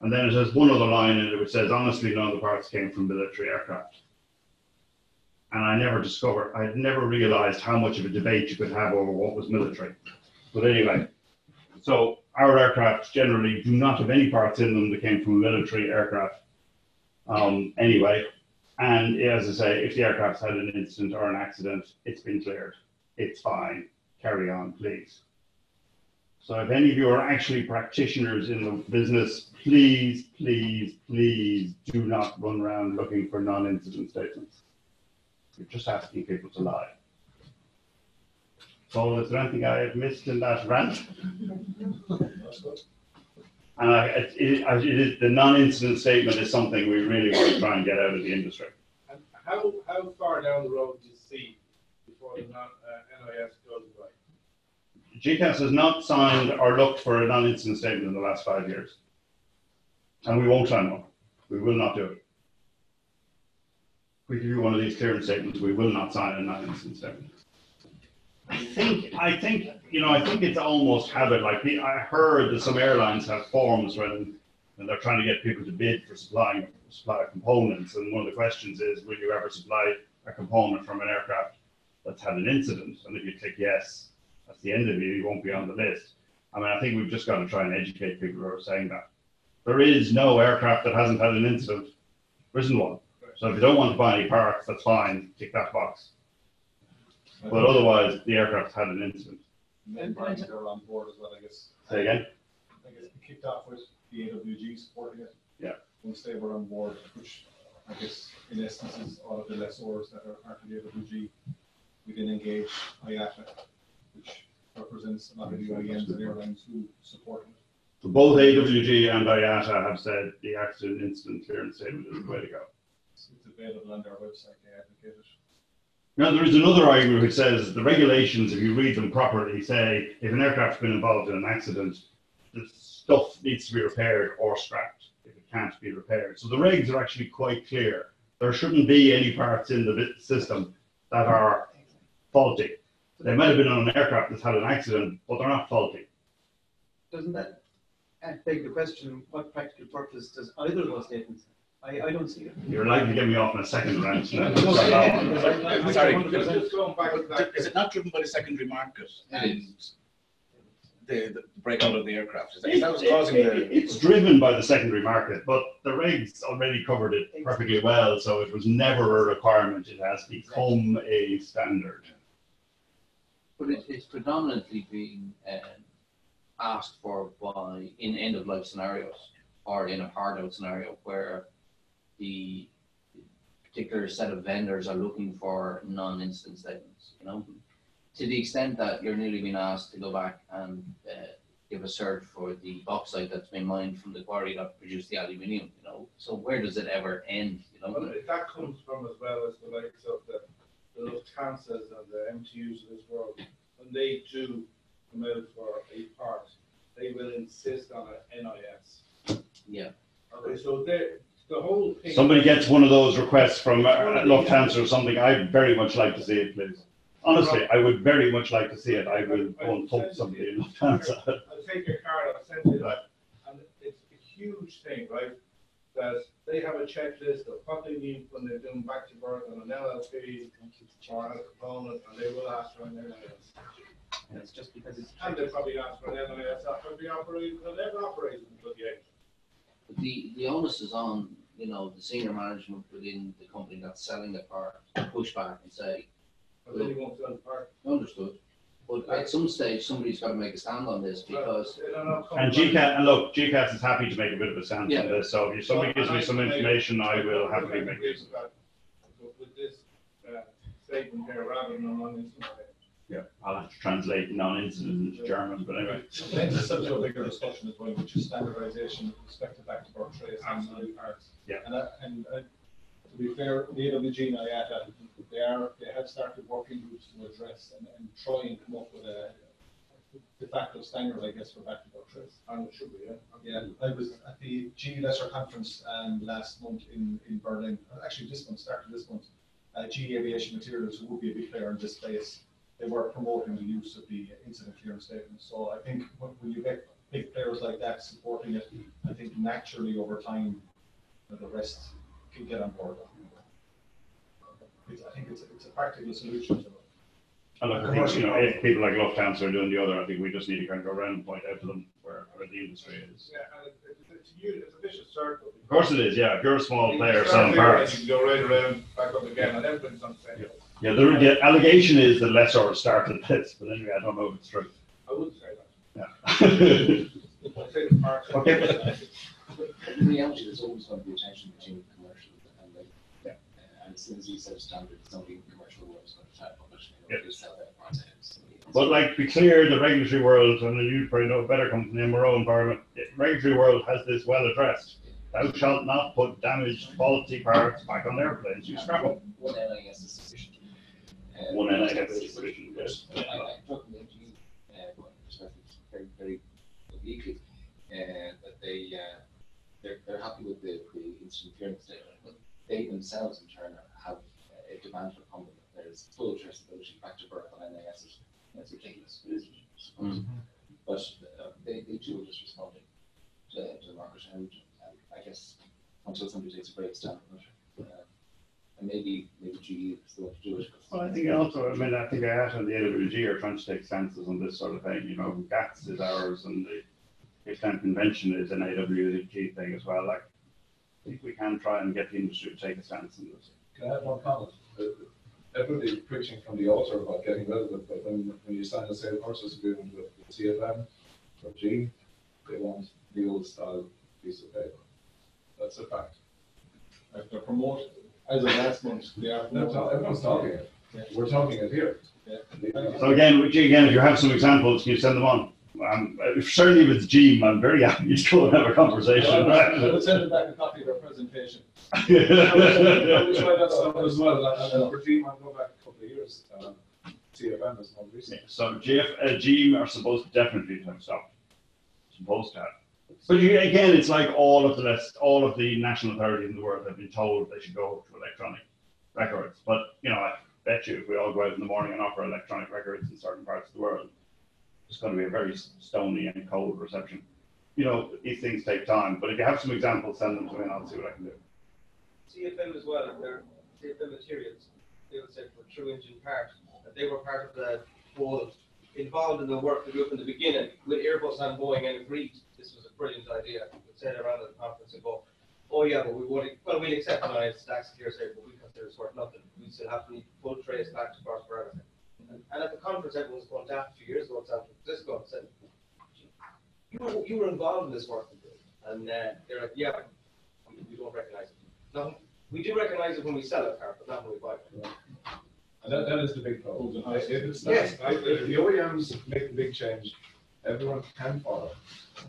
And then it has one other line in it which says, honestly, none of the parts came from military aircraft. And I never discovered, I never realized how much of a debate you could have over what was military. But anyway, so our aircraft generally do not have any parts in them that came from a military aircraft. Um, anyway, and as I say, if the aircraft's had an incident or an accident, it's been cleared. It's fine. Carry on, please. So if any of you are actually practitioners in the business, please, please, please do not run around looking for non-incident statements. You're just asking people to lie. So is there anything I have missed in that rant? And I, it, it, it is, the non-incident statement is something we really want to try and get out of the industry. And how, how far down the road do you see before the non, uh, NIS goes? GECAS has not signed or looked for a non-incident statement in the last five years. And we won't sign one. We will not do it. We give you one of these clearance statements, we will not sign a non-incident statement. I think, I think, you know, I think it's almost habit, like, the- I heard that some airlines have forms when, when they're trying to get people to bid for supplying, supply components, and one of the questions is, will you ever supply a component from an aircraft that's had an incident? And if you click yes, that's the end of it, you won't be on the list. I mean, I think we've just got to try and educate people who are saying that. There is no aircraft that hasn't had an incident. There isn't one. So if you don't want to buy any parts, that's fine, tick that box. But otherwise, the aircraft's had an incident. And Brian's are on board as well, I guess. Say again? I guess it kicked off with the AWG supporting it. Yeah. once they were on board, which I guess in essence is all of the lessors that are part of the AWG. We then engage IATA, which represents a lot of the OEMs and airlines who support it. So both AWG and IATA have said the accident incident clearance statement is the way to go. It's it's available on their website, they advocate it. Now, there is another argument which says the regulations, if you read them properly, say if an aircraft's been involved in an accident, the stuff needs to be repaired or scrapped if it can't be repaired. So the regs are actually quite clear. There shouldn't be any parts in the system that are faulty. They might have been on an aircraft that's had an accident, but they're not faulty. Doesn't that uh, beg the question, what practical purpose does either of those statements? have? I, I don't see it. You're likely to get me off in a second rant. now. Sorry. Just going back to that. Is it not driven by the secondary market and the, the breakout of the aircraft? Is that, is that what's causing it- the? It's driven by the secondary market, but the regs already covered it perfectly well, so it was never a requirement. It has become a standard. But it, it's predominantly being um, asked for by in end of life scenarios or in a hard out scenario where the particular set of vendors are looking for non-incident statements. You know, to the extent that you're nearly being asked to go back and uh, give a search for the bauxite that's been mined from the quarry that produced the aluminium. You know, so where does it ever end? You know. Well, that comes from as well as the likes of the, the Lufthansas and the MTUs of this world. When they do come out for a part, they will insist on an NIS. Yeah. Okay, so the whole thing. Somebody gets one of those requests from uh, Lufthansa or something, I'd very much like to see it, please. Honestly, I would very much like to see it. I will go and talk to somebody in Lufthansa. I'll take your card, I'll send you that. And it's a huge thing, right? That they have a checklist of what they need when they're doing back to birth on an LLP or a component, and they will ask for an NIS. And it's just because it's. And they probably ask for an NIS after the operation, they'll never operate until the end. The, the onus is on, you know, the senior management within the company that's selling the car to push back and say, But then you won't sell the part. understood. But at some stage, somebody's gotta make a stand on this because, They don't know- And GECAS, and look, GECAS is happy to make a bit of a stance Yeah. on this, so if somebody gives me some information, I will happily make use of it. But With this, uh, statement here, rather than a non-incident. Yeah, I'll have to translate non-incident into German, but anyway. Then there's such a bigger discussion as well, which is standardization with respect to back to birth trace and and parts. Yeah. And, uh, and, uh, to be fair, the AWG and IATA, they are, they have started working groups to address and, and try and come up with a de facto standard, I guess, for back to birth trace. It should be, yeah. Yeah, I was at the G Lesser conference um, last month in, in Berlin, actually this month, started this month. Uh, GE Aviation Materials, who would be a big player in this space, they were promoting the use of the incident clearance statement. So I think when, when you get big players like that supporting it, I think naturally over time, the rest can get on board. It's, I think it's, it's a practical solution to it. And look, I think, you know, if people like Lufthansa are doing the other, I think we just need to kind of go around and point out to them where, where the industry is. Yeah, and it- it's, it's, huge- it's a vicious circle. Of course it is, yeah, if you're a small player You selling parts. You can go right around, back up again, and everything's on the same. Yeah, the, the allegation is that lessor started this, but anyway, I don't know if it's true. I wouldn't say that. Yeah. I'd say the parts. Okay. In reality, there's always going to be a tension between commercial and like, Yeah. uh, and as soon as you set a standard, somebody in commercial world is going to try to publish, you Yeah. know, just sell that part to somebody. But like, be clear, the regulatory world, and you probably know a better company in our own environment, the regulatory world has this well addressed. Thou shalt not put damaged, faulty parts back on airplanes, you scrap them. One NIS is sufficient. Uh, One NIS is sufficient, yes. I, I talked to the MG, uh, but perspective very, very obliquely, uh, that they, uh, they're, they're happy with the, the instant clearance statement, but they themselves in turn have a demand for comment. There's full traceability back to birth on NIS. That's ridiculous. It is ridiculous. But uh, they, they too are just responding to, to the market and, and I guess until somebody takes a break, it's on it. Uh, And maybe, maybe GE is the one to do it. 'cause- Well, I think also, I mean, I think IATA and the AWG are trying to take stances on this sort of thing, you know, GATS is ours and the extent convention is an AWG thing as well, like, I think we can try and get the industry to take a stance on this. Can I have one comment? Uh, Everybody preaching from the altar about getting rid of it, but when, when you sign a sale purchase agreement with the CFM or G, they want the old style piece of paper. That's a fact. If they're promoted, as of last month, they are. No, no, everyone's talking it. We're talking it here. So again, which again, if you have some examples, can you send them on? If- certainly with Gene, I'm very happy to go and have a conversation. I would send them back a copy of our presentation. I Yeah. will try that stuff as well, and for Jim, I'll go back a couple of years, um, CFM is more recent. So GF, uh, GM are supposed to definitely have stopped. Supposed to have. But you, again, it's like all of the list, all of the national authorities in the world have been told they should go to electronic records. But, you know, I bet you if we all go out in the morning and offer electronic records in certain parts of the world, it's going to be a very stony and cold reception. You know, these things take time, but if you have some examples, send them to me and I'll see what I can do. CFM as well, their CFM materials, they would say for True Engine Part, that they were part of the whole, involved in the work that group in the beginning with Airbus and Boeing and agreed this was a brilliant idea. Say it around at the conference and go, oh yeah, but we would, well, we'll accept IS tax here, say, but we consider it's worth nothing. We still have to need full trace back to cost for everything. And, and at the conference, everyone was going daft a few years ago, in San Francisco, and said, you were, you were involved in this work. And, uh, they're like, yeah, we, we don't recognize it. No, we do recognize it when we sell a car, but not when we buy it. And that, that is the big problem. If it's not, Yes. if the OEMs make the big change, everyone can follow.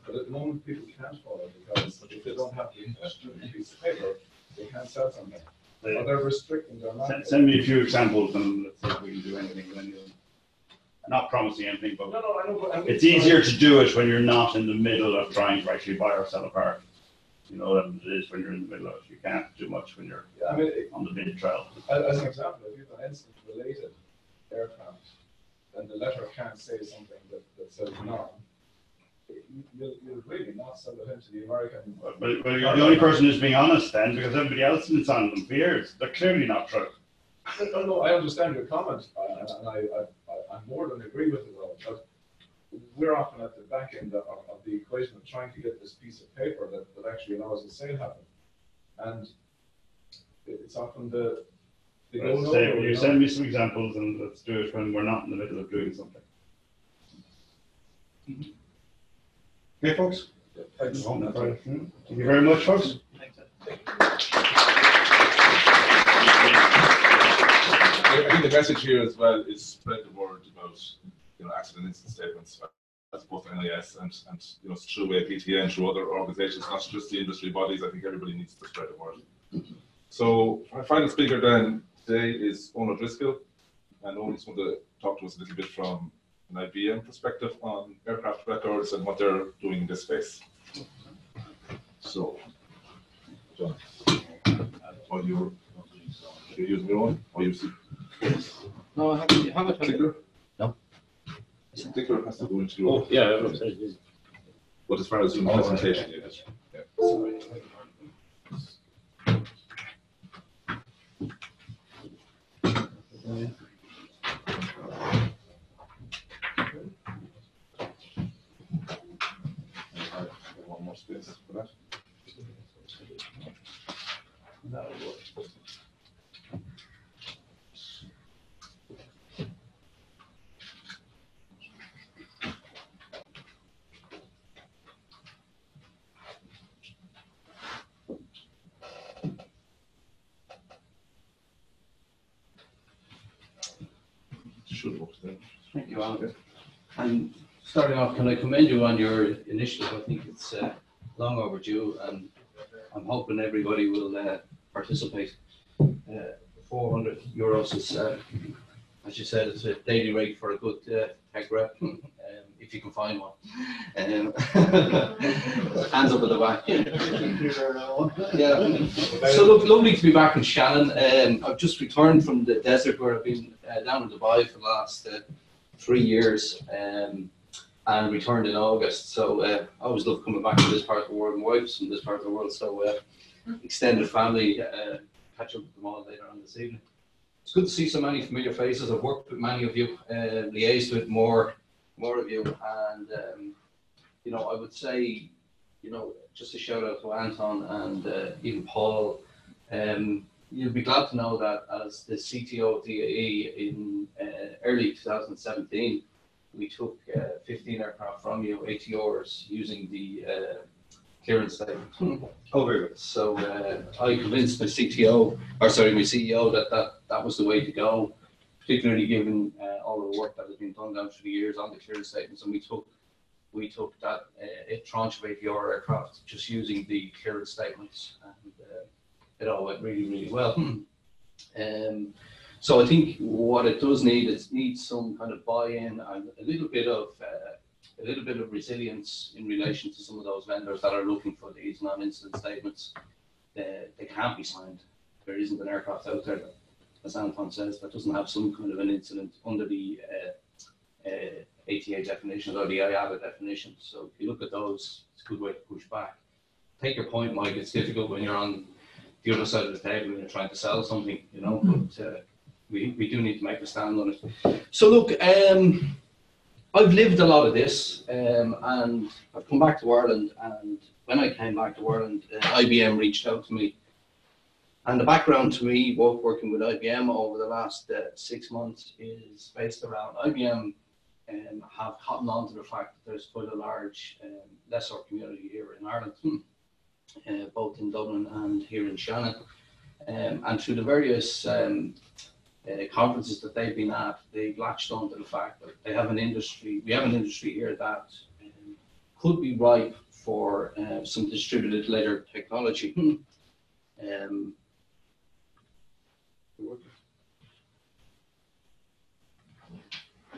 But at the moment, people can't follow because if they don't have the piece of paper, they can't sell something. Or they're restricting their Send, send me a few examples and let's see if we can do anything with any of them. Not promising anything, but No, no, I know, but. I'm- it's easier to do it when you're not in the middle of trying to actually buy or sell a part. You know, than it is when you're in the middle of it. You can't do much when you're I mean, it- on the bid trail. as, as an example, if you have an instant related aircraft, and the letter can't say something that, that says non, you- you'll, you'll really not sell it into the American. But, but you're the only person who's being honest then, because everybody else is on them for years. They're clearly not true. No, no, I understand your comment, and and I, I, I- more than agree with it all, but we're often at the back end of, of the equation of trying to get this piece of paper that, that actually allows the sale happen. And it's often the, the no say, you know? send me some examples and let's do it when we're not in the middle of doing something. Mm-hmm. Okay, folks? Thank you very much, folks. I think the message here as well is spread the word about, you know, accident incident statements. That's both NIS and, and, you know, through APTN and through other organizations, not just the industry bodies. I think everybody needs to spread the word. So our final speaker then today is Eoghan O'Driscoll. And Eoghan just want to talk to us a little bit from an IBM perspective on aircraft records and what they're doing in this space. So, John, are you, you're using your own, or you see? No, I haven't, haven't. Clicker? No. Clicker has to go into. Oh, yeah, But as far as doing the oh, presentation, it is. yeah. One more space for that. Should work then. Thank you, Alan. And starting off, can I commend you on your initiative? I think it's uh, long overdue, and I'm hoping everybody will uh, participate. Uh, 400 euros is, uh, as you said, it's a daily rate for a good uh, tech rep, um, if you can find one. Um, Hands up at the back. Yeah. So look, lovely to be back in Shannon. Um, I've just returned from the desert where I've been uh, down in Dubai for the last uh, three years um, and returned in August. So uh, I always love coming back to this part of the world. My wife's from this part of the world, so uh, extended family uh, catch up with them all later on this evening. It's good to see so many familiar faces. I've worked with many of you, uh, liaised with more, more of you, and um, you know I would say, you know, just a shout out to Anton and uh, even Paul. Um, you'll be glad to know that as the CTO of DAE in uh, early 2017, we took uh, 15 aircraft from you, ATRs, using the uh, clearance statement. Oh, very good. So uh, I convinced my CTO, or sorry, my CEO that that, that was the way to go, particularly given uh, all of the work that has been done down through the years on the clearance statements. And we took we took that uh, a tranche of ATR aircraft just using the clearance statements, and uh, it all went really, really well. Um, so I think what it does need is needs some kind of buy-in and a little bit of uh, a little bit of resilience in relation to some of those vendors that are looking for these non-incident statements. Uh, they can't be signed. There isn't an aircraft out there, that, as Anton says, that doesn't have some kind of an incident under the uh, uh, ATA definitions or the IATA definitions. So if you look at those, it's a good way to push back. Take your point, Mike. It's difficult when you're on the other side of the table and you're trying to sell something, you know. But uh, we, we do need to make a stand on it. So look, um, I've lived a lot of this, um, and I've come back to Ireland. And when I came back to Ireland, uh, IBM reached out to me. And the background to me work, working with IBM over the last uh, six months is based around IBM um, have cottoned on to the fact that there's quite a large um, lessor community here in Ireland, uh, both in Dublin and here in Shannon. Um, and through the various um, uh, conferences that they've been at, they've latched on to the fact that they have an industry, we have an industry here that um, could be ripe for uh, some distributed ledger technology. um,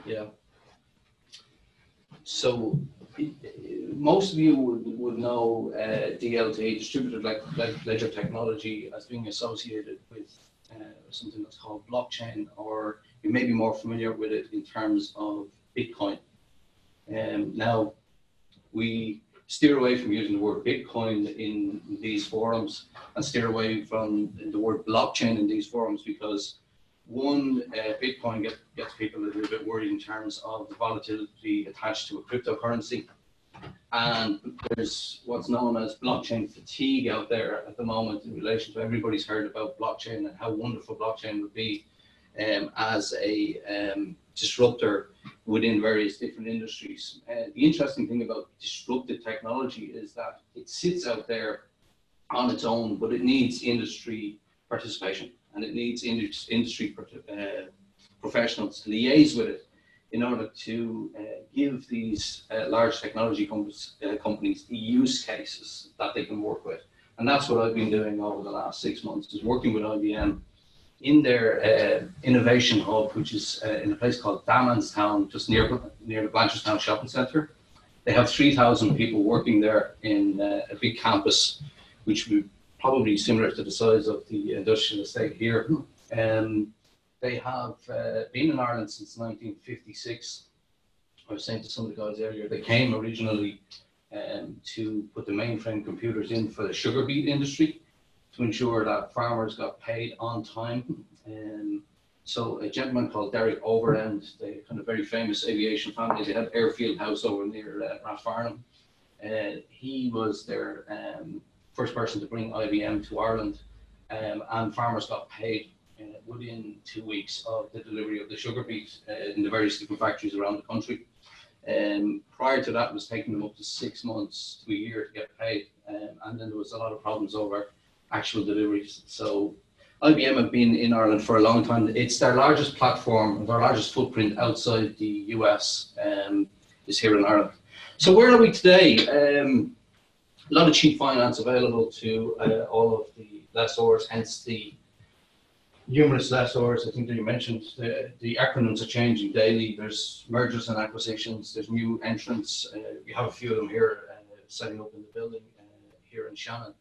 yeah. So most of you would, would know uh, DLT, distributed le- le- ledger technology, as being associated with uh, something that's called blockchain, or you may be more familiar with it in terms of Bitcoin. Um, now, we steer away from using the word Bitcoin in these forums and steer away from the word blockchain in these forums because one, uh, Bitcoin get, gets people a little bit worried in terms of the volatility attached to a cryptocurrency. And there's what's known as blockchain fatigue out there at the moment in relation to everybody's heard about blockchain and how wonderful blockchain would be um, as a um, disruptor within various different industries. Uh, the interesting thing about disruptive technology is that it sits out there on its own, but it needs industry participation and it needs industry uh, professionals to liaise with it in order to uh, give these uh, large technology companies, uh, companies the use cases that they can work with. And that's what I've been doing over the last six months, is working with IBM in their uh, innovation hub, which is uh, in a place called Damastown, just near, near the Blanchardstown Shopping Centre. They have 3,000 people working there in a big campus, which would probably similar to the size of the industrial estate here. Um, they have uh, been in Ireland since 1956. I was saying to some of the guys earlier, they came originally um, to put the mainframe computers in for the sugar beet industry to ensure that farmers got paid on time. Um, so a gentleman called Derek Overend, the kind of very famous aviation family, they had Airfield House over near uh, Rathfarnham. Uh, he was their um, first person to bring IBM to Ireland, um, and farmers got paid uh, within two weeks of the delivery of the sugar beet uh, in the various different factories around the country. Um, prior to that, it was taking them up to six months to a year to get paid, um, and then there was a lot of problems over actual deliveries. So IBM have been in Ireland for a long time. It's their largest platform, their largest footprint outside the US um, is here in Ireland. So where are we today? Um, a lot of cheap finance available to uh, all of the lessors, hence the numerous lessors. I think that you mentioned the, the acronyms are changing daily. There's mergers and acquisitions, there's new entrants. Uh, we have a few of them here uh, setting up in the building uh, here in Shannon.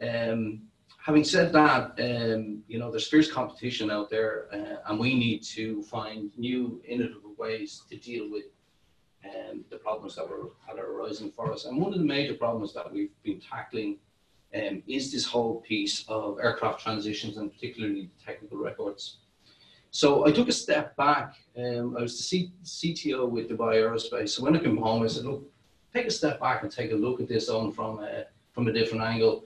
Um, having said that, um, you know, there's fierce competition out there, uh, and we need to find new, innovative ways to deal with um, the problems that were that are arising for us. And one of the major problems that we've been tackling um, is this whole piece of aircraft transitions and particularly technical records. So I took a step back. Um, I was the C- CTO with Dubai Aerospace. So when I came home, I said, look, take a step back and take a look at this on from a, from a different angle.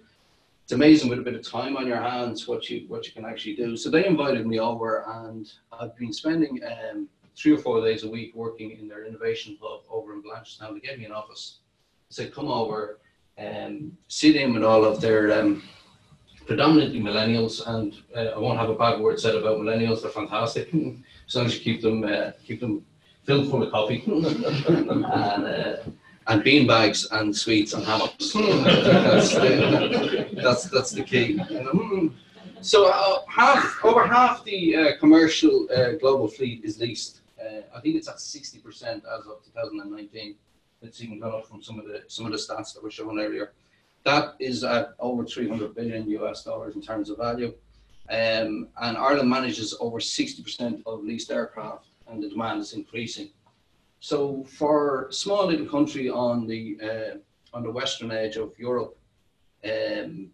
It's amazing with a bit of time on your hands what you what you can actually do. So they invited me over, and I've been spending um, three or four days a week working in their innovation hub over in Blanchardstown. They gave me an office. They said, come over, um, sit in with all of their um, predominantly millennials, and uh, I won't have a bad word said about millennials. They're fantastic as long as you keep them uh, keep them filled full of coffee and uh, and bean bags and sweets and hammocks. that's, uh, that's that's the key. So uh, half over half the uh, commercial uh, global fleet is leased. Uh, I think it's at sixty percent as of 2019. It's even gone up from some of the some of the stats that were shown earlier. That is at over 300 billion US dollars in terms of value. Um, and Ireland manages over 60% of leased aircraft, and the demand is increasing. So, for a small little country on the uh, on the western edge of Europe, um,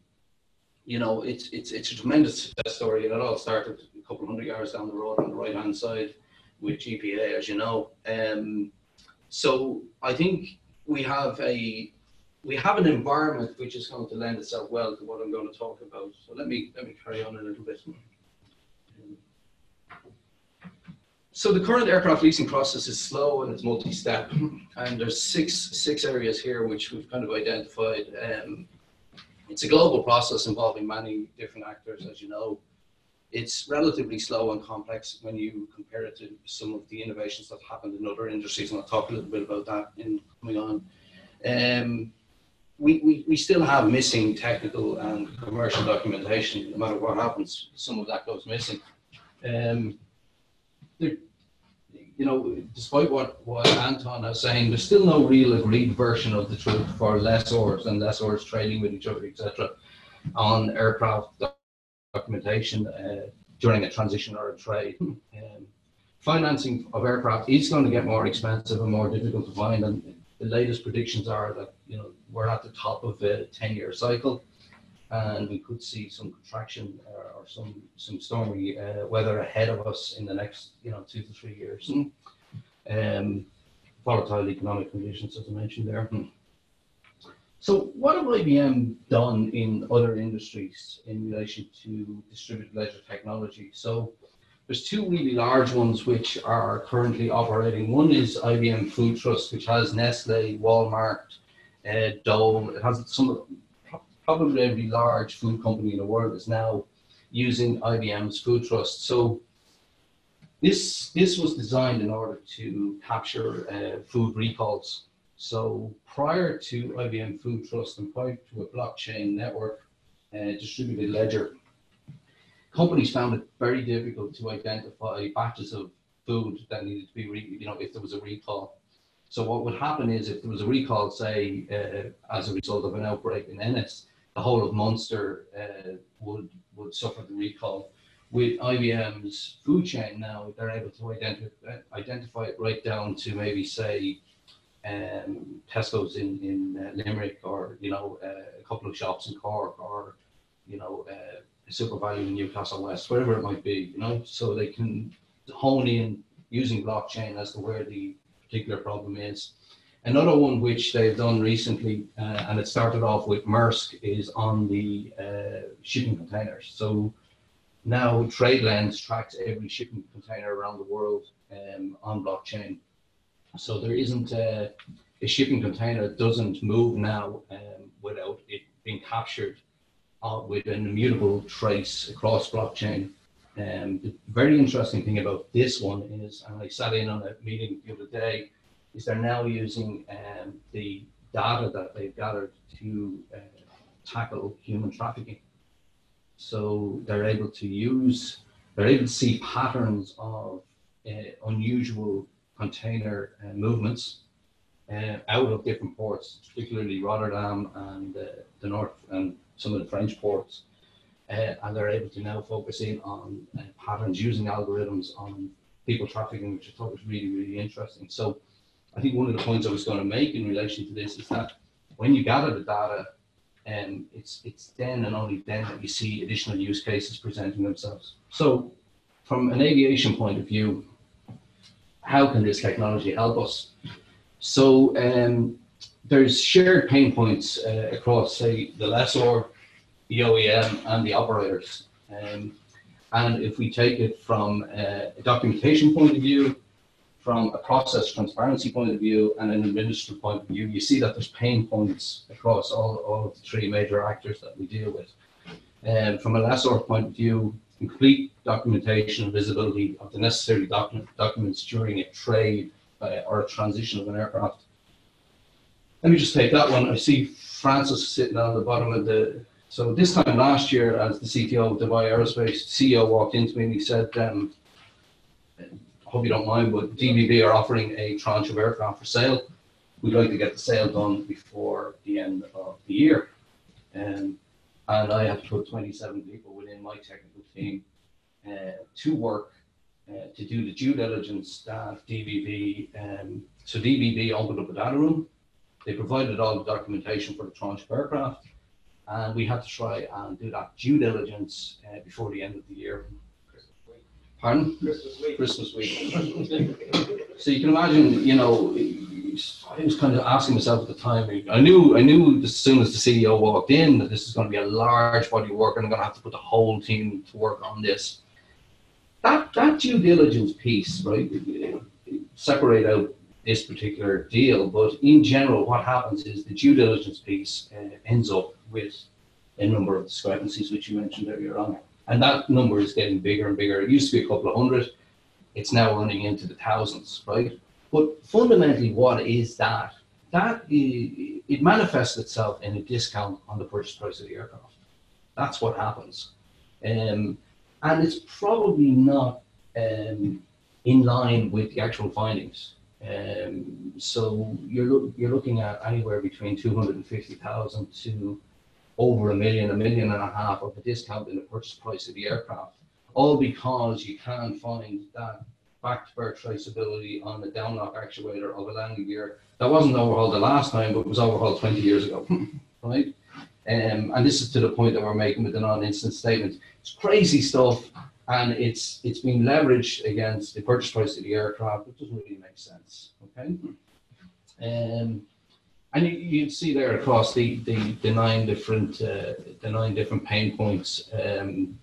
you know, it's it's it's a tremendous success story, and it all started a couple of hundred yards down the road on the right hand side with GPA, as you know. Um, so, I think we have a we have an environment which is going to lend itself well to what I'm going to talk about. So let me let me carry on a little bit. So the current aircraft leasing process is slow and it's multi-step, and there's six six areas here which we've kind of identified. Um, it's a global process involving many different actors, as you know. It's relatively slow and complex when you compare it to some of the innovations that happened in other industries, and I'll talk a little bit about that in coming on. Um, we, we, we still have missing technical and commercial documentation, no matter what happens, some of that goes missing. Um, you know, despite what, what Anton is saying, there's still no real agreed version of the truth for lessors and lessors trading with each other, etc., on aircraft documentation uh, during a transition or a trade. Um, financing of aircraft is going to get more expensive and more difficult to find, and the latest predictions are that you know we're at the top of a 10-year cycle, and we could see some contraction or, or some some stormy uh, weather ahead of us in the next you know two to three years. Um, volatile economic conditions, as I mentioned there. So, what have IBM done in other industries in relation to distributed ledger technology? So, there's two really large ones which are currently operating. One is IBM Food Trust, which has Nestle, Walmart, uh, Dole. It has some probably every large food company in the world is now using IBM's Food Trust. So this this was designed in order to capture uh, food recalls. So prior to IBM Food Trust and prior to a blockchain network uh, distributed ledger, companies found it very difficult to identify batches of food that needed to be, re- you know, if there was a recall. So what would happen is if there was a recall, say, uh, as a result of an outbreak in Ennis, the whole of Munster uh, would would suffer the recall. With IBM's food chain now, they're able to identify identify it right down to maybe say um, Tesco's in in uh, Limerick, or you know uh, a couple of shops in Cork, or you know uh, SuperValu in Newcastle West, wherever it might be. You know, so they can hone in using blockchain as to where the particular problem is. Another one which they've done recently, uh, and it started off with Maersk, is on the uh, shipping containers. So now TradeLens tracks every shipping container around the world um, on blockchain. So there isn't a, a shipping container that doesn't move now um, without it being captured uh, with an immutable trace across blockchain. Um, the very interesting thing about this one is, and I sat in on a meeting the other day, is they're now using um, the data that they've gathered to uh, tackle human trafficking. So they're able to use, they're able to see patterns of uh, unusual container uh, movements uh, out of different ports, particularly Rotterdam and uh, the north and some of the French ports. Uh, and they're able to now focus in on uh, patterns using algorithms on people trafficking, which I thought was really, really interesting. So I think one of the points I was going to make in relation to this is that when you gather the data, um, it's it's then and only then that you see additional use cases presenting themselves. So, from an aviation point of view, how can this technology help us? So, um, there's shared pain points uh, across, say, the lessor, the OEM, and the operators. Um, and if we take it from uh, a documentation point of view, from a process transparency point of view and an administrative point of view, you see that there's pain points across all, all of the three major actors that we deal with. And from a lessor point of view, complete documentation and visibility of the necessary document, documents during a trade uh, or a transition of an aircraft. Let me just take that one. I see Francis sitting on the bottom of the. So this time last year, as the CTO of Dubai Aerospace, CEO walked into me and he said, um, I hope you don't mind, but DVB are offering a tranche of aircraft for sale. We'd like to get the sale done before the end of the year. Um, and I have to put 27 people within my technical team uh, to work uh, to do the due diligence that DVB. Um, so DVB opened up a data room. They provided all the documentation for the tranche of aircraft, and we had to try and do that due diligence uh, before the end of the year. Pardon? Christmas week. Christmas week. so you can imagine, you know, I was kind of asking myself at the time. I knew, I knew as soon as the CEO walked in that this is going to be a large body of work, and I'm going to have to put the whole team to work on this. That that due diligence piece, right? Separate out this particular deal, but in general, what happens is the due diligence piece uh, ends up with a number of discrepancies, which you mentioned earlier on. And that number is getting bigger and bigger. It used to be a couple of hundred. It's now running into the thousands, right? But fundamentally, what is that? That it manifests itself in a discount on the purchase price of the aircraft. That's what happens. Um, and it's probably not um, in line with the actual findings. Um, so you're, look, you're looking at anywhere between 250,000 to over a million, a million and a half of a discount in the purchase price of the aircraft, all because you can't find that back-to-birth traceability on the downlock actuator of a landing gear that wasn't overhauled the last time, but was overhauled 20 years ago, right? Um, and this is to the point that we're making with the non-incident statement. It's crazy stuff, and it's it's been leveraged against the purchase price of the aircraft, which doesn't really make sense. Okay. Um, and you, you'd see there across the, the, the nine different uh, the nine different pain points. Um,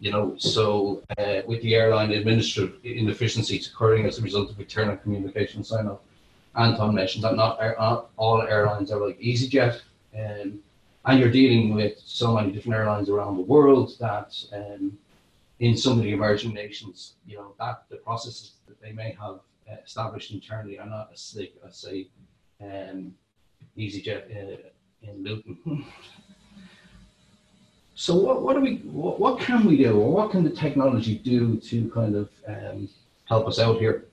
you know, so uh, with the airline administrative inefficiencies occurring as a result of internal communication sign off, Anton mentioned that not, not all airlines are like EasyJet, um, and you're dealing with so many different airlines around the world that um, in some of the emerging nations, you know, that the processes that they may have established internally are not as slick as say um, EasyJet uh, in Luton. So what, what we what, what can we do or what can the technology do to kind of um, help us out here?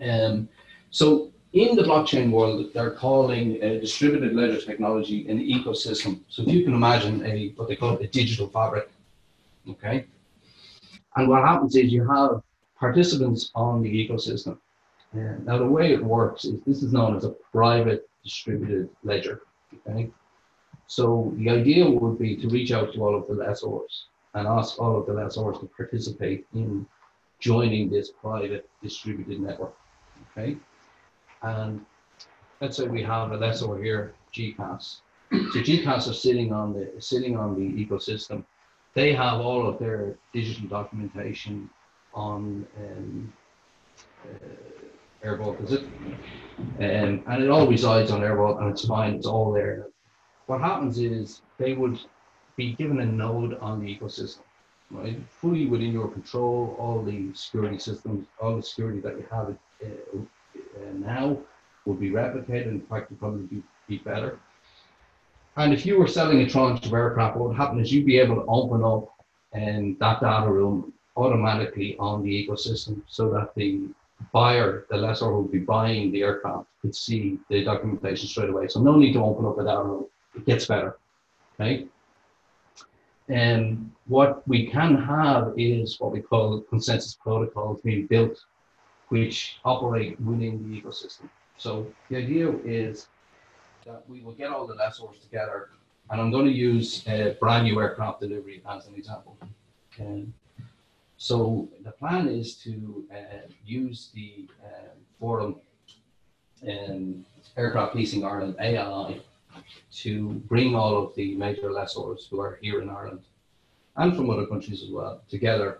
Um, so in the blockchain world, they're calling a distributed ledger technology an ecosystem. So if you can imagine a what they call a digital fabric, okay. And what happens is you have participants on the ecosystem. Now the way it works is this is known as a private distributed ledger. Okay. So the idea would be to reach out to all of the lessors and ask all of the lessors to participate in joining this private distributed network. Okay. And let's say we have a lessor here, GECAS. So GECAS are sitting on the sitting on the ecosystem. They have all of their digital documentation on um, uh, Airvault, is it? Um, and it all resides on Airvault and it's fine, it's all there. What happens is they would be given a node on the ecosystem, right? Fully within your control, all the security systems, all the security that you have uh, uh, now would be replicated. In fact, would probably be, be better. And if you were selling a tranche of aircraft, what would happen is you'd be able to open up and that data room automatically on the ecosystem so that the buyer, the lessor who would be buying the aircraft, could see the documentation straight away. So no need to open up a data room. It gets better. right? And what we can have is what we call consensus protocols being built, which operate within the ecosystem. So the idea is that we will get all the lessors together, and I'm going to use a brand new aircraft delivery as an example. And so the plan is to uh, use the uh, forum and Aircraft Leasing Ireland AI to bring all of the major lessors who are here in Ireland and from other countries as well together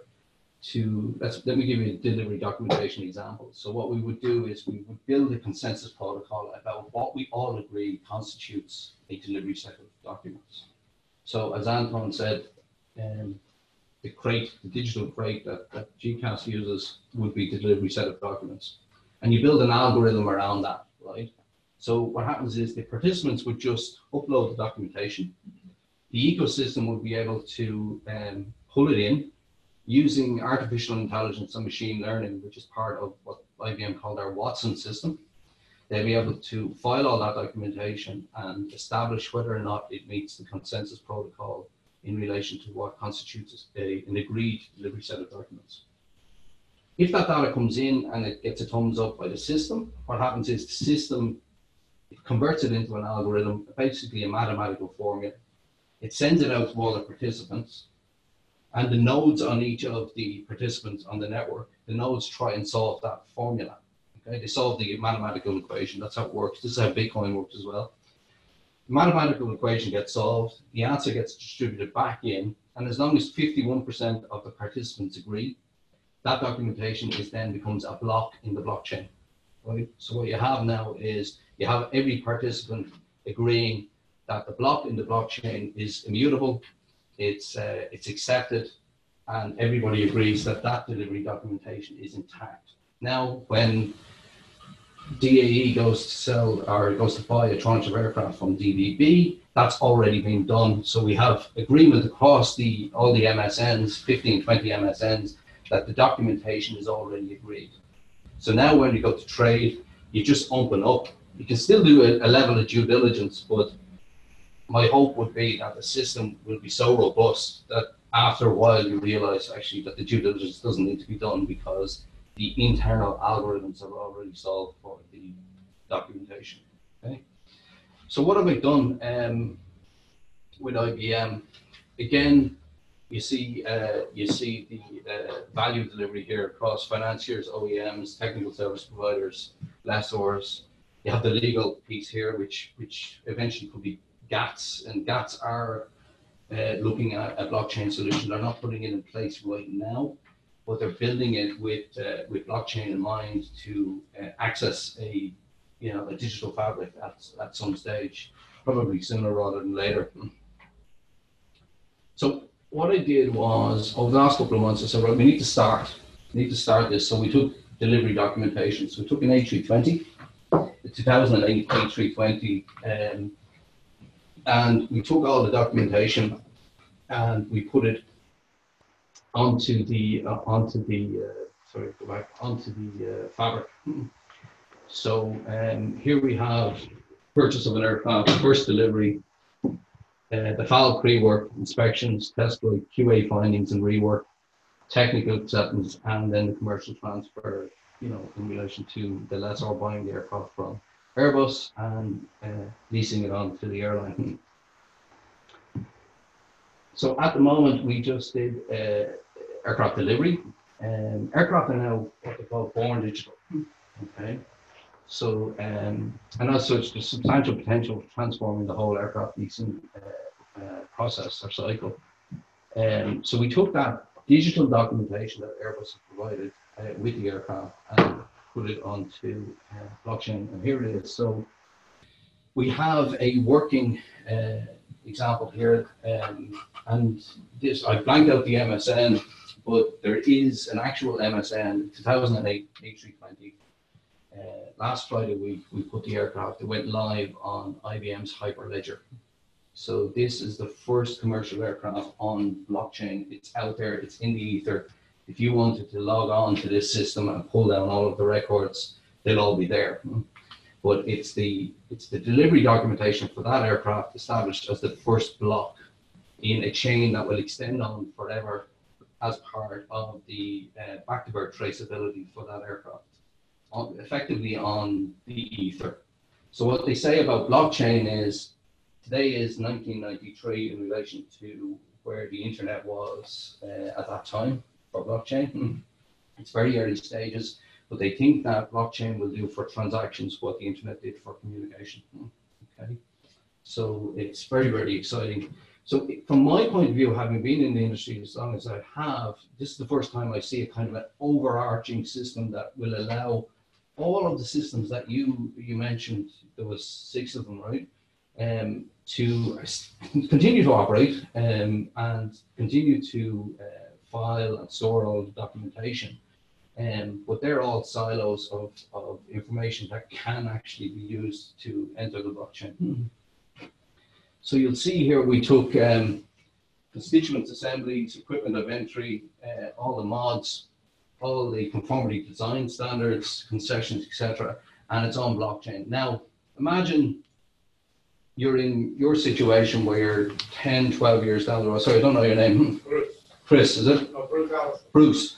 to, let me give you a delivery documentation example. So what we would do is we would build a consensus protocol about what we all agree constitutes a delivery set of documents. So as Anton said, um, the crate, the digital crate that, that GECAS uses would be the delivery set of documents. And you build an algorithm around that, right? So what happens is the participants would just upload the documentation. The ecosystem would be able to um, pull it in using artificial intelligence and machine learning, which is part of what IBM called our Watson system. They'll be able to file all that documentation and establish whether or not it meets the consensus protocol in relation to what constitutes a, an agreed delivery set of documents. If that data comes in and it gets a thumbs up by the system, what happens is the system converts it into an algorithm, basically a mathematical formula. It sends it out to all the participants, and the nodes on each of the participants on the network, the nodes try and solve that formula. Okay, they solve the mathematical equation. That's how it works. This is how Bitcoin works as well. The mathematical equation gets solved, the answer gets distributed back in, and as long as 51% of the participants agree, that documentation is then becomes a block in the blockchain. So what you have now is you have every participant agreeing that the block in the blockchain is immutable, it's uh, it's accepted, and everybody agrees that that delivery documentation is intact. Now, when DAE goes to sell or goes to buy a tranche of aircraft from DVB, that's already been done. So we have agreement across the all the MSNs, 15, 20 MSNs, that the documentation is already agreed. So now when you go to trade, you just open up. You can still do a, a level of due diligence, but my hope would be that the system will be so robust that after a while you realize actually that the due diligence doesn't need to be done because the internal algorithms are already solved for the documentation. Okay. So what have I done um, with IBM? Again, you see uh, you see the uh, value delivery here across financiers, OEMs, technical service providers, lessors. You have the legal piece here, which which eventually could be GATS, and GATS are uh, looking at a blockchain solution. They're not putting it in place right now, but they're building it with uh, with blockchain in mind to uh, access a you know a digital fabric at, at some stage, probably sooner rather than later. So what I did was over the last couple of months, I said, right, we need to start. We need to start this. So we took delivery documentation. So we took an A320, the 2008 A320, um, and we took all the documentation and we put it onto the uh, onto the uh, sorry go back onto the uh, fabric. So um, here we have purchase of an aircraft, first delivery, uh, the FAL pre-work inspections, test flight, QA findings and rework, technical acceptance, and then the commercial transfer. You know, in relation to the lessor buying the aircraft from Airbus and uh, leasing it on to the airline. So at the moment, we just did uh, aircraft delivery. Um, aircraft are now what they call born digital. Okay. So, um, and as such, there's substantial potential for transforming the whole aircraft leasing uh, uh, process or cycle. Um, so we took that digital documentation that Airbus provided uh, with the aircraft and put it onto uh, blockchain. And here it is. So we have a working uh, example here, um, and this I blanked out the MSN, but there is an actual MSN 2008 A320. Uh, last Friday we we put the aircraft. It went live on IBM's Hyperledger. So this is the first commercial aircraft on blockchain. It's out there. It's in the ether. If you wanted to log on to this system and pull down all of the records, they'll all be there but it's the it's the delivery documentation for that aircraft established as the first block in a chain that will extend on forever as part of the uh, back to birth traceability for that aircraft, on, effectively on the ether. So what they say about blockchain is today is 1993 in relation to where the internet was uh, at that time for blockchain. It's very early stages but they think that blockchain will do for transactions what the internet did for communication. Okay, so it's very very exciting. So from my point of view, having been in the industry as long as I have, this is the first time I see a kind of an overarching system that will allow all of the systems that you you mentioned. There was six of them, right? Um, to continue to operate um, and continue to uh, file and store all the documentation. Um, but they're all silos of, of information that can actually be used to enter the blockchain. So you'll see here we took um, constituent assemblies, equipment of entry, uh, all the mods, all the conformity design standards, concessions, etc., and it's on blockchain. Now, imagine you're in your situation where you're 10, 12 years down the road. Sorry, I don't know your name. Chris, is it? No, Bruce Allison. Bruce.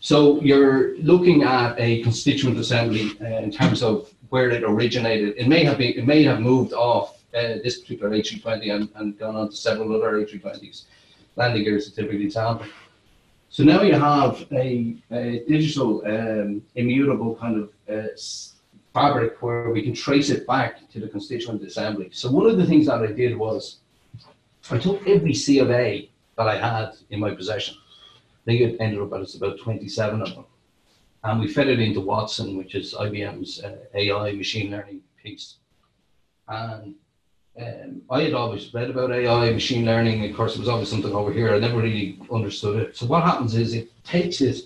So you're looking at a constituent assembly uh, in terms of where it originated. It may have been, it may have moved off uh, this particular A320 and, and gone on to several other A320s. Landing gears are typically example. So now you have a, a digital um, immutable kind of uh, fabric where we can trace it back to the constituent assembly. So one of the things that I did was I took every C of A that I had in my possession. I think it ended up as about 27 of them. And we fed it into Watson, which is IBM's uh, AI machine learning piece. And um, I had always read about AI, machine learning. Of course, it was always something over here. I never really understood it. So what happens is it takes it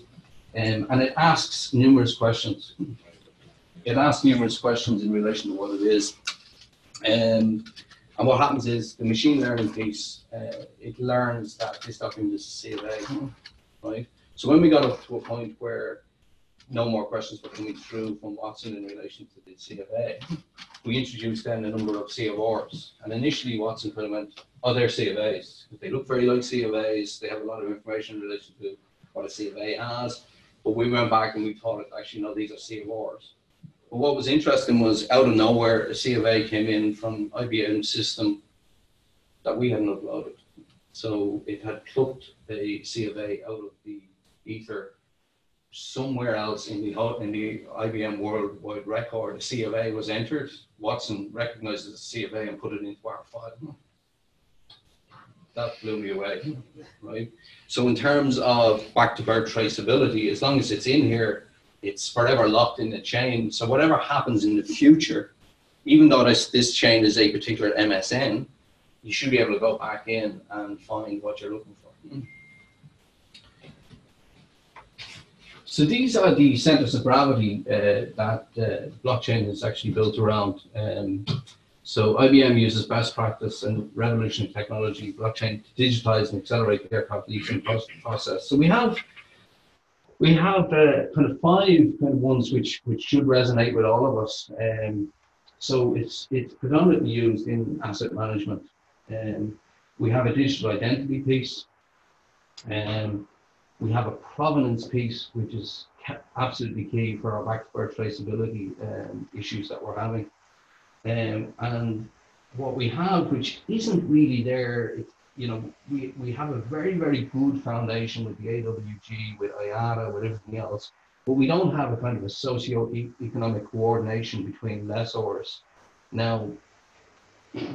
um, and it asks numerous questions. It asks numerous questions in relation to what it is. Um, and what happens is the machine learning piece, uh, it learns that this document is a C of A, right? So when we got up to a point where no more questions were coming through from Watson in relation to the CFA, we introduced then a number of C of Rs. And initially Watson kind of went, oh, they're C of As. They look very like C of As. They have a lot of information in relation to what a C of A has. But we went back and we thought, it actually, no, these are C of Rs. But what was interesting was out of nowhere, a C of A came in from IBM system that we hadn't uploaded. So it had plucked a C of A out of the ether somewhere else in the in the IBM worldwide record. A C of A was entered. Watson recognized the C of A and put it into our file. That blew me away, right? So in terms of back to birth traceability, as long as it's in here, it's forever locked in the chain. So whatever happens in the future, even though this, this chain is a particular MSN, you should be able to go back in and find what you're looking for. So these are the centers of gravity uh, that uh, blockchain is actually built around. Um, so IBM uses best practice and revolutionary technology, blockchain, to digitize and accelerate the aircraft process. So we have we have uh, kind of five kind of ones which which should resonate with all of us. Um, so it's it's predominantly used in asset management. Um, we have a digital identity piece. Um, we have a provenance piece, which is absolutely key for our back to birth traceability um, issues that we're having. Um, and what we have, which isn't really there, it, you know, we, we have a very, very good foundation with the AWG, with IATA, with everything else, but we don't have a kind of a socio-economic coordination between lessors. Now,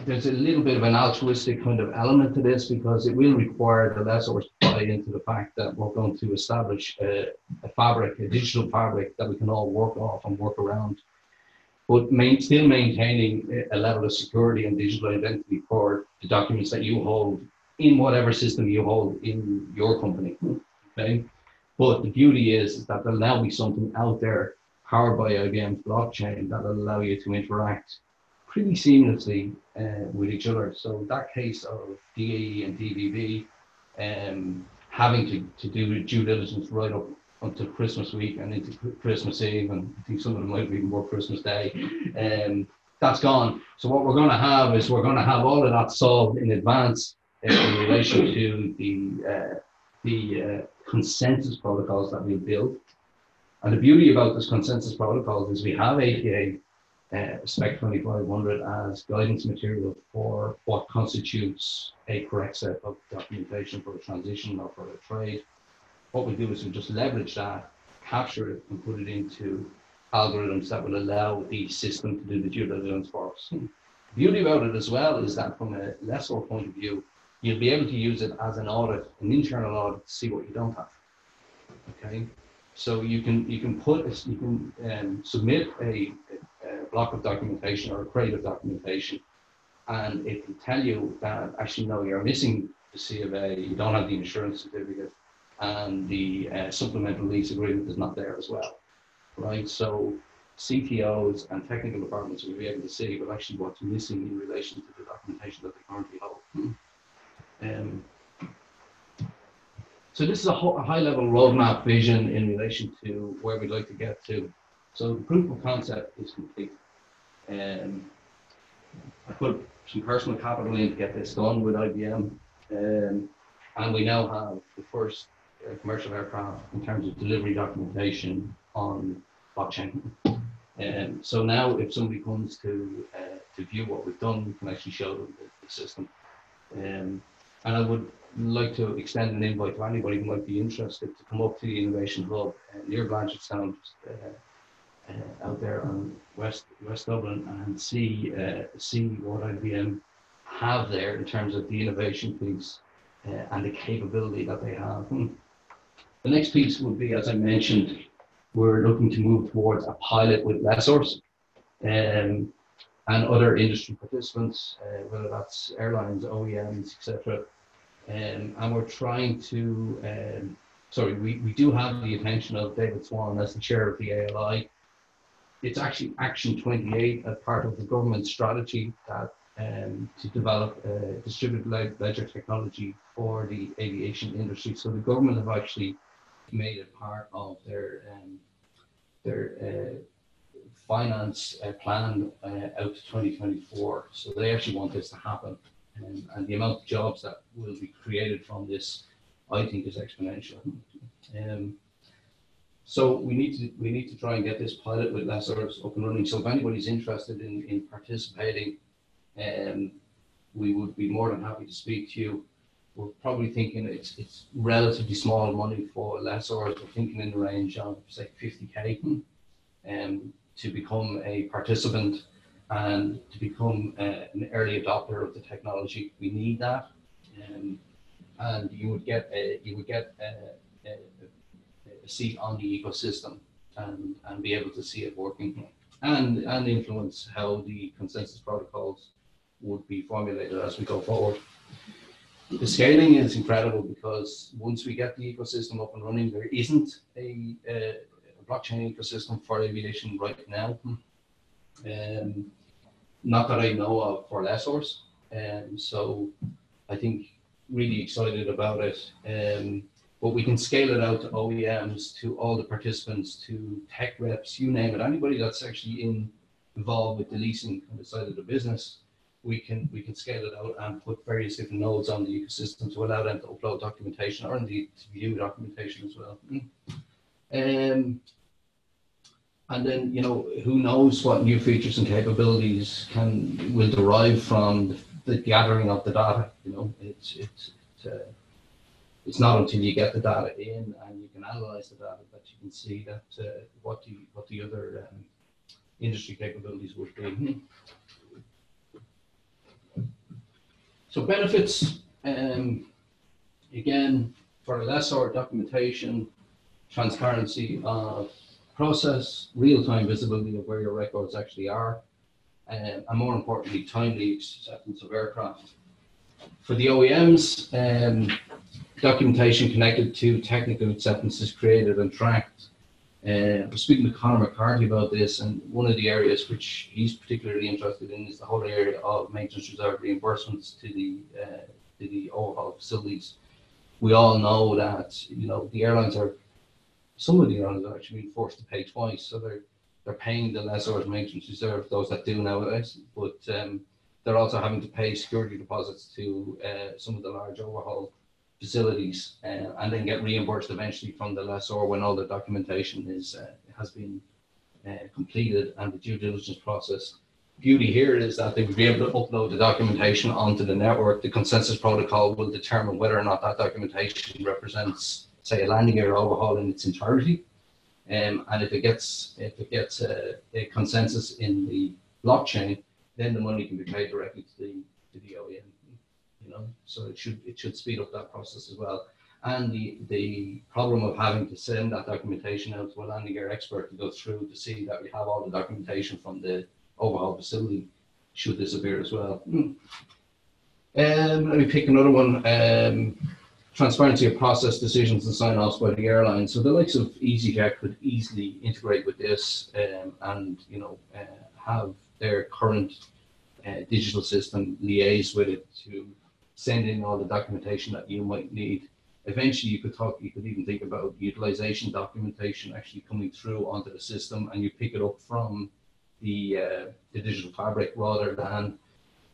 there's a little bit of an altruistic kind of element to this because it will require the lessors to buy into the fact that we're going to establish a, a fabric, a digital fabric that we can all work off and work around, but main, still maintaining a- level of security and digital identity for the documents that you hold in whatever system you hold in your company. Okay, but the beauty is, that there'll now be something out there powered by IBM's blockchain that will allow you to interact pretty seamlessly uh, with each other. So that case of DAE and DVB um, having to, to do due diligence right up until Christmas week and into Christmas Eve, and I think some of them might even work Christmas Day. Um, that's gone. So what we're going to have is we're going to have all of that solved in advance uh, in relation to the uh, the uh, consensus protocols that we build. And the beauty about this consensus protocols is we have ATA uh, Spec 2500 as guidance material for what constitutes a correct set of documentation for a transition or for a trade. What we do is we just leverage that, capture it, and put it into algorithms that will allow the system to do the due diligence for us. The beauty about it as well is that from a lessor point of view, you'll be able to use it as an audit, an internal audit to see what you don't have. Okay, so you can you can put a- you can um, submit a, a block of documentation or a crate of documentation, and it can tell you that actually no, you're missing the C of A, you don't have the insurance certificate, and the uh, supplemental lease agreement is not there as well, right? So CTOs and technical departments will be able to see, well, actually what's missing in relation to the documentation that they currently hold. Um, so this is a, a high-level roadmap vision in relation to where we'd like to get to. So the proof of concept is complete. Um, I put some personal capital in to get this done with IBM, um, and we now have the first commercial aircraft in terms of delivery documentation on blockchain. Um, so now, if somebody comes to uh, to view what we've done, we can actually show them the, the system. Um, and I would like to extend an invite to anybody who might be interested to come up to the Innovation Hub uh, near Blanchardstown, uh, uh, out there on West West Dublin, and see uh, see what IBM have there in terms of the innovation piece uh, and the capability that they have. The next piece would be, as I mentioned, we're looking to move towards a pilot with lessors um, and other industry participants, uh, whether that's airlines, OEMs, etc. Um, and we're trying to, um, sorry, we, we do have the attention of David Swan as the chair of the ALI. It's actually Action 28 as part of the government strategy that um, to develop uh, distributed le- ledger technology for the aviation industry. So the government have actually made it part of their um, their uh, finance uh, plan uh, out to 2024. So they actually want this to happen, and, and the amount of jobs that will be created from this, I think, is exponential. Um, so we need to we need to try and get this pilot with lessors up and running. So if anybody's interested in, in participating, um, we would be more than happy to speak to you. We're probably thinking it's it's relatively small money for lessors. We're thinking in the range of say 50k um, to become a participant and to become uh, an early adopter of the technology. We need that, um, and you would get a you would get a, a, a seat on the ecosystem and, and be able to see it working and and influence how the consensus protocols would be formulated as we go forward. The scaling is incredible because once we get the ecosystem up and running, there isn't a, a blockchain ecosystem for aviation right now. Um, not that I know of for lessors. Um, so I think really excited about it. Um, but we can scale it out to OEMs, to all the participants, to tech reps, you name it, anybody that's actually in, involved with the leasing kind of side of the business we can we can scale it out and put various different nodes on the ecosystem to allow them to upload documentation or indeed to view documentation as well. Um, and then you know who knows what new features and capabilities can will derive from the, the gathering of the data. You know, it's it's it's, uh, it's not until you get the data in and you can analyze the data that you can see that uh, what the what the other um, industry capabilities would be. So benefits, um, again, for a lessor documentation, transparency of process, real-time visibility of where your records actually are, um, and more importantly, timely acceptance of aircraft. For the OEMs, um, documentation connected to technical acceptance is created and tracked. Uh, I was speaking to Conor McCarthy about this, and one of the areas which he's particularly interested in is the whole area of maintenance reserve reimbursements to the uh, to the overhaul facilities. We all know that you know the airlines are some of the airlines are actually being forced to pay twice, so they're they're paying the lessors maintenance reserve, those that do nowadays, but um, they're also having to pay security deposits to uh, some of the large overhaul facilities uh, and then get reimbursed eventually from the lessor when all the documentation is uh, has been uh, completed and the due diligence process. Beauty here is that they will be able to upload the documentation onto the network. The consensus protocol will determine whether or not that documentation represents, say, a landing gear overhaul in its entirety. Um, and if it gets if it gets a, a consensus in the blockchain, then the money can be paid directly to the to the OEM. Know, So it should it should speed up that process as well. And the the problem of having to send that documentation out to a landing gear expert to go through to see that we have all the documentation from the overhaul facility should disappear as well. Hmm. Um, let me pick another one. Um, transparency of process decisions and sign offs by the airline. So the likes of EasyJet could easily integrate with this um, and you know uh, have their current uh, digital system liaise with it to send in all the documentation that you might need. Eventually, you could talk. You could even think about utilization documentation actually coming through onto the system, and you pick it up from the uh, the digital fabric rather than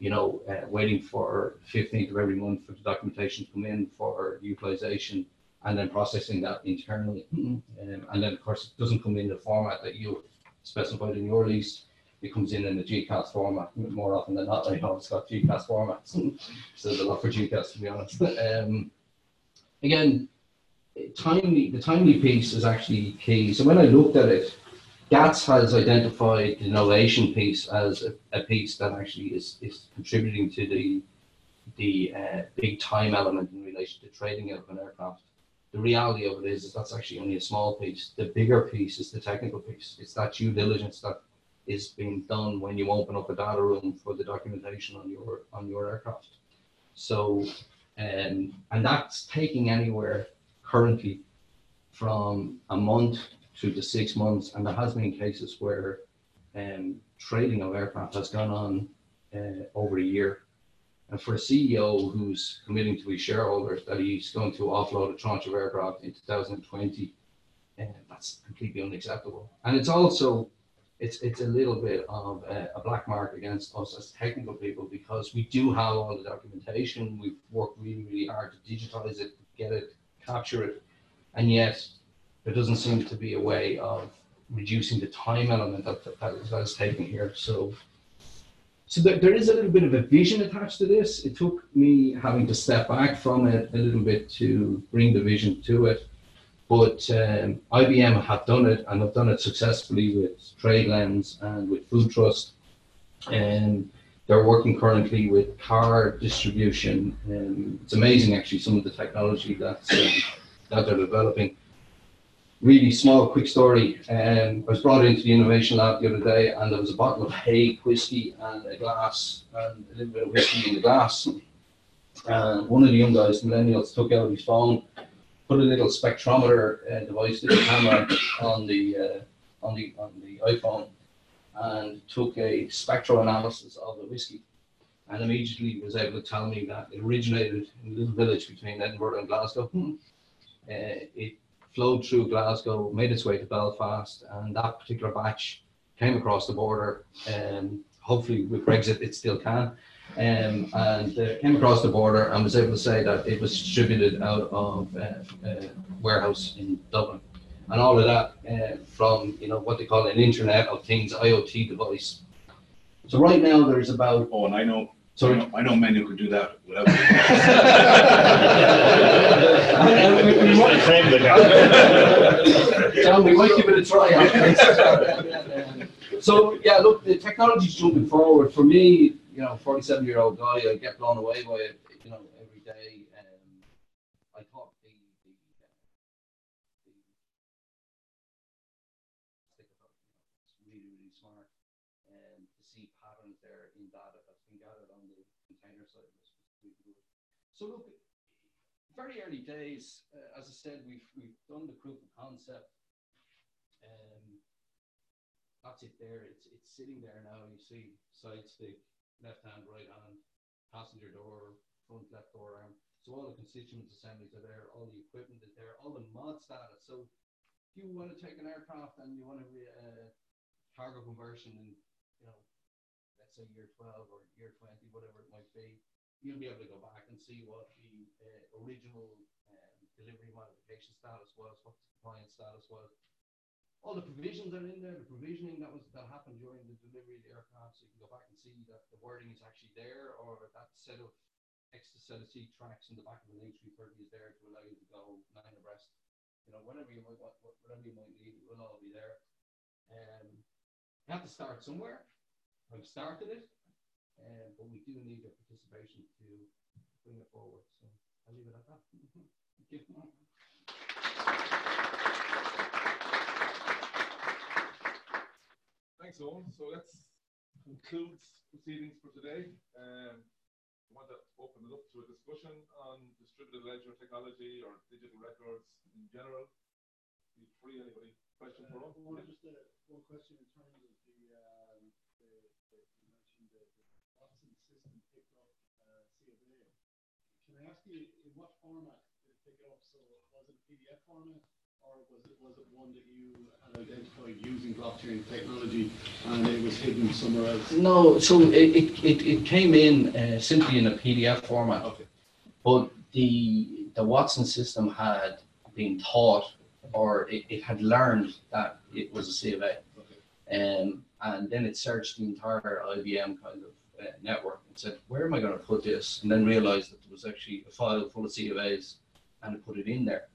you know, uh, waiting for 15th of every month for the documentation to come in for utilization and then processing that internally. Um, and then, of course, it doesn't come in the format that you specified in your lease. It comes in in the GECAS format more often than not. I know it's got GECAS formats. so there's a lot for GECAS, to be honest. Um, again, timely, the timely piece is actually key. So when I looked at it, GATS has identified the novation piece as a, a piece that actually is, is contributing to the the uh, big time element in relation to trading of an aircraft. The reality of it is, is that's actually only a small piece. The bigger piece is the technical piece. It's that due diligence that is being done when you open up a data room for the documentation on your on your aircraft. So, um, and that's taking anywhere currently from a month to the six months, and there has been cases where um, trading of aircraft has gone on uh, over a year. And for a CEO who's committing to his shareholders that he's going to offload a tranche of aircraft in 2020, uh, that's completely unacceptable. And it's also it's it's a little bit of a, a, black mark against us as technical people because we do have all the documentation. We've worked really really hard to digitize it, get it, capture it, and yet there doesn't seem to be a way of reducing the time element that, that, that is taken here. So, so there, there is a little bit of a vision attached to this. It took me having to step back from it a little bit to bring the vision to it. But um, IBM have done it and have done it successfully with TradeLens and with Food Trust. And they're working currently with car distribution. And it's amazing, actually, some of the technology that's, uh, that they're developing really small, quick story. Um, I was brought into the innovation lab the other day, and there was a bottle of hay, whiskey, and a glass, and a little bit of whiskey in the glass. And one of the young guys, millennials, took out his phone, put a little spectrometer uh, device, little camera on the uh, on the on the iPhone, and took a spectral analysis of the whiskey. And immediately was able to tell me that it originated in a little village between Edinburgh and Glasgow. Uh, it flowed through Glasgow, made its way to Belfast, and that particular batch came across the border. And hopefully, with Brexit, it still can. Um, and uh, came across the border and was able to say that it was distributed out of uh, uh, warehouse in Dublin, and all of that uh, from you know what they call an Internet of Things IoT device. So right now there's about oh, and I know Sorry? I know, I know men who could do that without. John, we might give it a try. so yeah, look, the technology's jumping forward. For me, you know, 47 year old guy, I get blown away by it, you know, every day. Um, I thought the, the, the, the really, really smart and to see patterns there in data that's been gathered on the container side this. So look, very early days, uh, as I said, we've, we've done the proof of concept. Um, that's it there. It's, it's sitting there now. You see side stick, left hand, right hand, passenger door, front left door arm. So all the constituent assemblies are there, all the equipment is there, all the mod status. So if you want to take an aircraft and you want to uh, cargo conversion in, you know, let's say year 12 or year 20, whatever it might be, you'll be able to go back and see what the uh, original um, delivery modification status was, what the compliance status was. All the provisions are in there, the provisioning that was that happened during the delivery of the aircraft, so you can go back and see that the wording is actually there, or that set of extra set of seat tracks in the back of an A330 is there to allow you to go nine abreast. You know, whatever you might want, whatever you might need, it will all be there. Um, you have to start somewhere. I've started it. Um, but we do need your participation to bring it forward. So I'll leave it at that. Thank you. Thanks, Eoghan. So let's conclude proceedings for today. Um, I want to open it up to a discussion on distributed ledger technology or digital records in general. Be free, anybody? Question for Eoghan? One, just uh, one question in terms of the, um, the, the you mentioned the, the Watson system picked up uh, C of A. Can I ask you in what format did it pick it up? So was it a PDF format? Or was it, was it one that you had identified using blockchain technology and it was hidden somewhere else? No, so it, it, it, it came in uh, simply in a PDF format. Okay. But the the Watson system had been taught or it, it had learned that it was a C of A. Um, and then it searched the entire IBM kind of uh, network and said, where am I going to put this? And then realized that there was actually a file full of C of A's and it put it in there.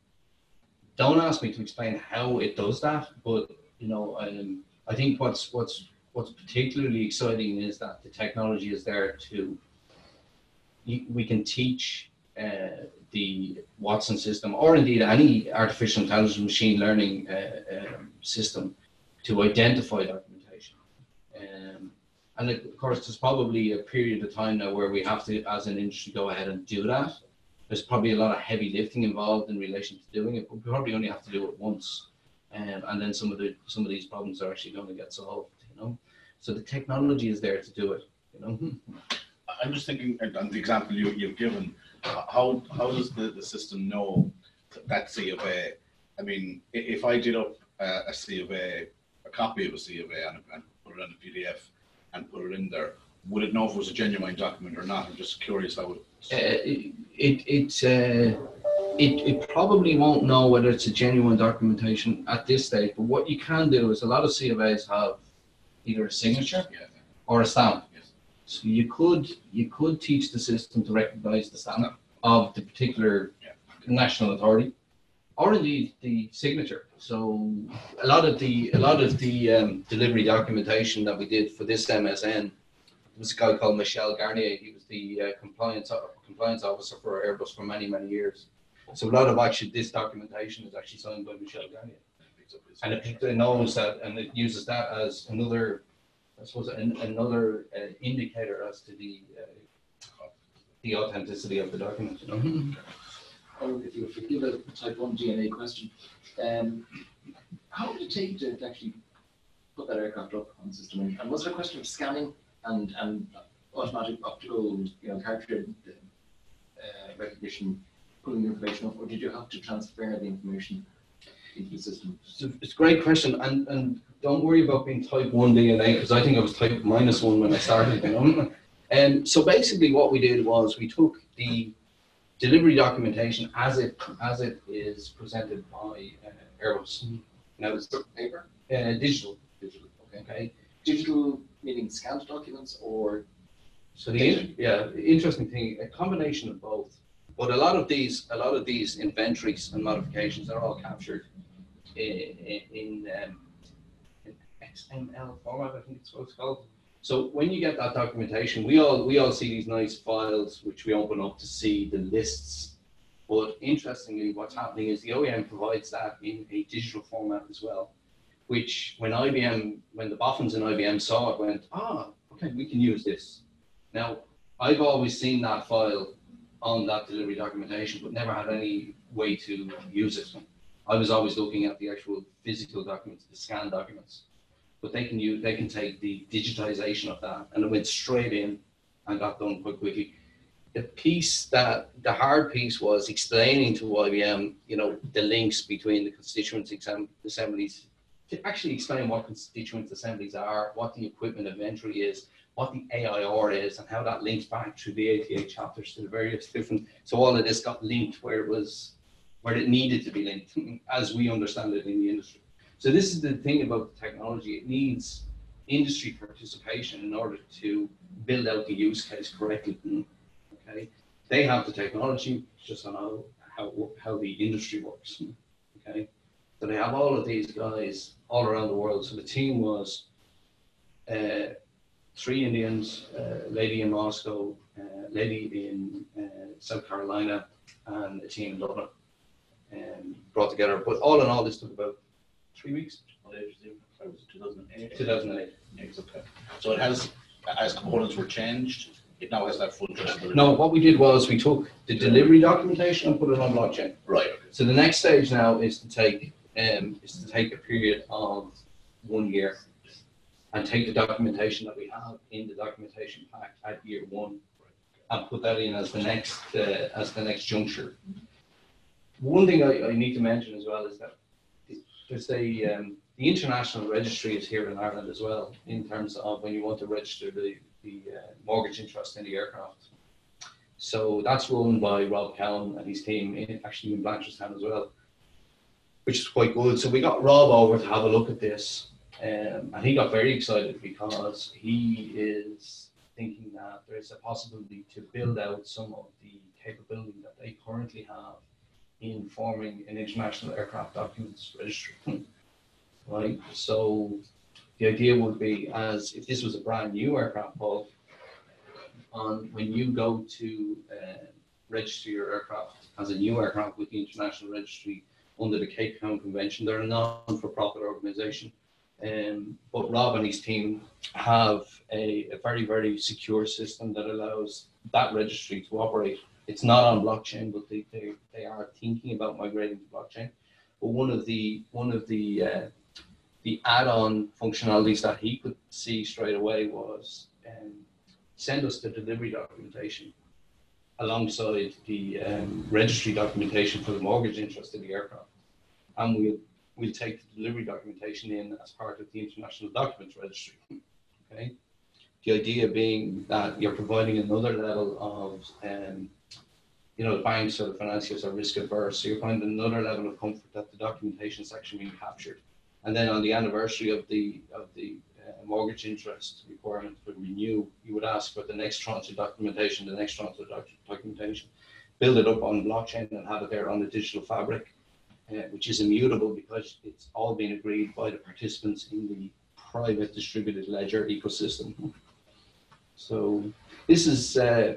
Don't ask me to explain how it does that, but you know, um, I think what's what's what's particularly exciting is that the technology is there to we can teach uh, the Watson system, or indeed any artificial intelligence machine learning uh, um, system, to identify documentation. Um, and of course, there's probably a period of time now where we have to, as an industry, go ahead and do that. There's probably a lot of heavy lifting involved in relation to doing it, but we probably only have to do it once, um, and then some of the some of these problems are actually going to get solved. You know, so the technology is there to do it. You know. I'm just thinking, on the example you, you've given, how, how does the, the system know that C of A? I mean, if I did up uh, a C of A, a copy of a C of A and, and put it on a PDF and put it in there, would it know if it was a genuine document or not? I'm just curious how it. Uh, it it it, uh, it it probably won't know whether it's a genuine documentation at this stage. But what you can do is a lot of C of A's have either a signature or a stamp. Yes. So you could you could teach the system to recognize the stamp of the particular Yeah. national authority, or indeed the signature. So a lot of the a lot of the um, delivery documentation that we did for this MSN was a guy called Michel Garnier. He was the uh, compliance compliance officer for Airbus for many many years. So a lot of actually this documentation is actually signed by Michel Garnier, and it, knows that and it uses that as another, I suppose, an, another uh, indicator as to the uh, the authenticity of the document. You know? Or if you'll forgive a type one DNA question, um, how did it take to actually put that aircraft up on the system? And was it a question of scanning and, and automatic optical, you know, character uh, recognition, pulling the information off, or did you have to transfer the information into the system? It's a, it's a great question, and, and don't worry about being type 1 DNA, because I think I was type minus 1 when I started, you know. And so basically what we did was we took the delivery documentation as it as it is presented by uh, Airbus. Now it's Paper? uh, digital, Digital, okay. okay? Digital meaning scanned documents or So the yeah, the interesting thing, a combination of both. But a lot of these, a lot of these inventories and modifications are all captured in, in, um, in XML format. I think it's what it's called. So when you get that documentation, we all we all see these nice files which we open up to see the lists. But interestingly, what's happening is the OEM provides that in a digital format as well, which when IBM, when the boffins in IBM saw it, went, ah, okay, we can use this. Now, I've always seen that file on that delivery documentation, but never had any way to use it. I was always looking at the actual physical documents, the scanned documents. But they can use, they can take the digitization of that, and it went straight in and got done quite quickly. The piece that the hard piece was explaining to IBM, you know, the links between the constituent exam, assemblies, to actually explain what constituent assemblies are, what the equipment inventory is, what the AIR is and how that links back to the ATA chapters to the various different. So all of this got linked where it was, where it needed to be linked, as we understand it in the industry. So this is the thing about the technology. It needs industry participation in order to build out the use case correctly. Okay, they have the technology, it's just on how how how the industry works. Okay, so I have all of these guys all around the world. So the team was. Uh, three Indians, a lady in Moscow, a lady in uh, South Carolina, and a team in Dublin. Um, brought together, but all in all, this took about three weeks. That was 2008. 2008. Yes, okay. So it has, as components were changed, it now has that full traceability. No, what we did was we took the delivery documentation and put it on blockchain. Right, okay. So the next stage now is to take um, is to take a period of one year and take the documentation that we have in the documentation pack at year one and put that in as the next uh, as the next juncture. One thing I, I need to mention as well is that there's a um, the international registry is here in Ireland as well in terms of when you want to register the the uh, mortgage interest in the aircraft. So that's run by Rob Cowan and his team, in, actually in Blanchardstown as well, which is quite good. So we got Rob over to have a look at this, um, and he got very excited because he is thinking that there is a possibility to build out some of the capability that they currently have in forming an international aircraft documents registry. right? So the idea would be as if this was a brand new aircraft, Paul, on when you go to uh, register your aircraft as a new aircraft with the International Registry under the Cape Town Convention, they're a non-for-profit organization. Um, but Rob and his team have a, a very, very secure system that allows that registry to operate. It's not on blockchain, but they, they, they are thinking about migrating to blockchain. But one of the one of the uh, the add-on functionalities that he could see straight away was um, send us the delivery documentation alongside the um, registry documentation for the mortgage interest in the aircraft. And we'll, we'll take the delivery documentation in as part of the International Documents Registry. Okay. The idea being that you're providing another level of, um, you know, the banks or the financiers are risk averse. So you're finding another level of comfort that the documentation is actually being captured. And then on the anniversary of the of the uh, mortgage interest requirement for renew, you would ask for the next tranche of documentation, the next tranche of doc- documentation, build it up on blockchain and have it there on the digital fabric, uh, which is immutable because it's all been agreed by the participants in the private distributed ledger ecosystem. So this is, uh,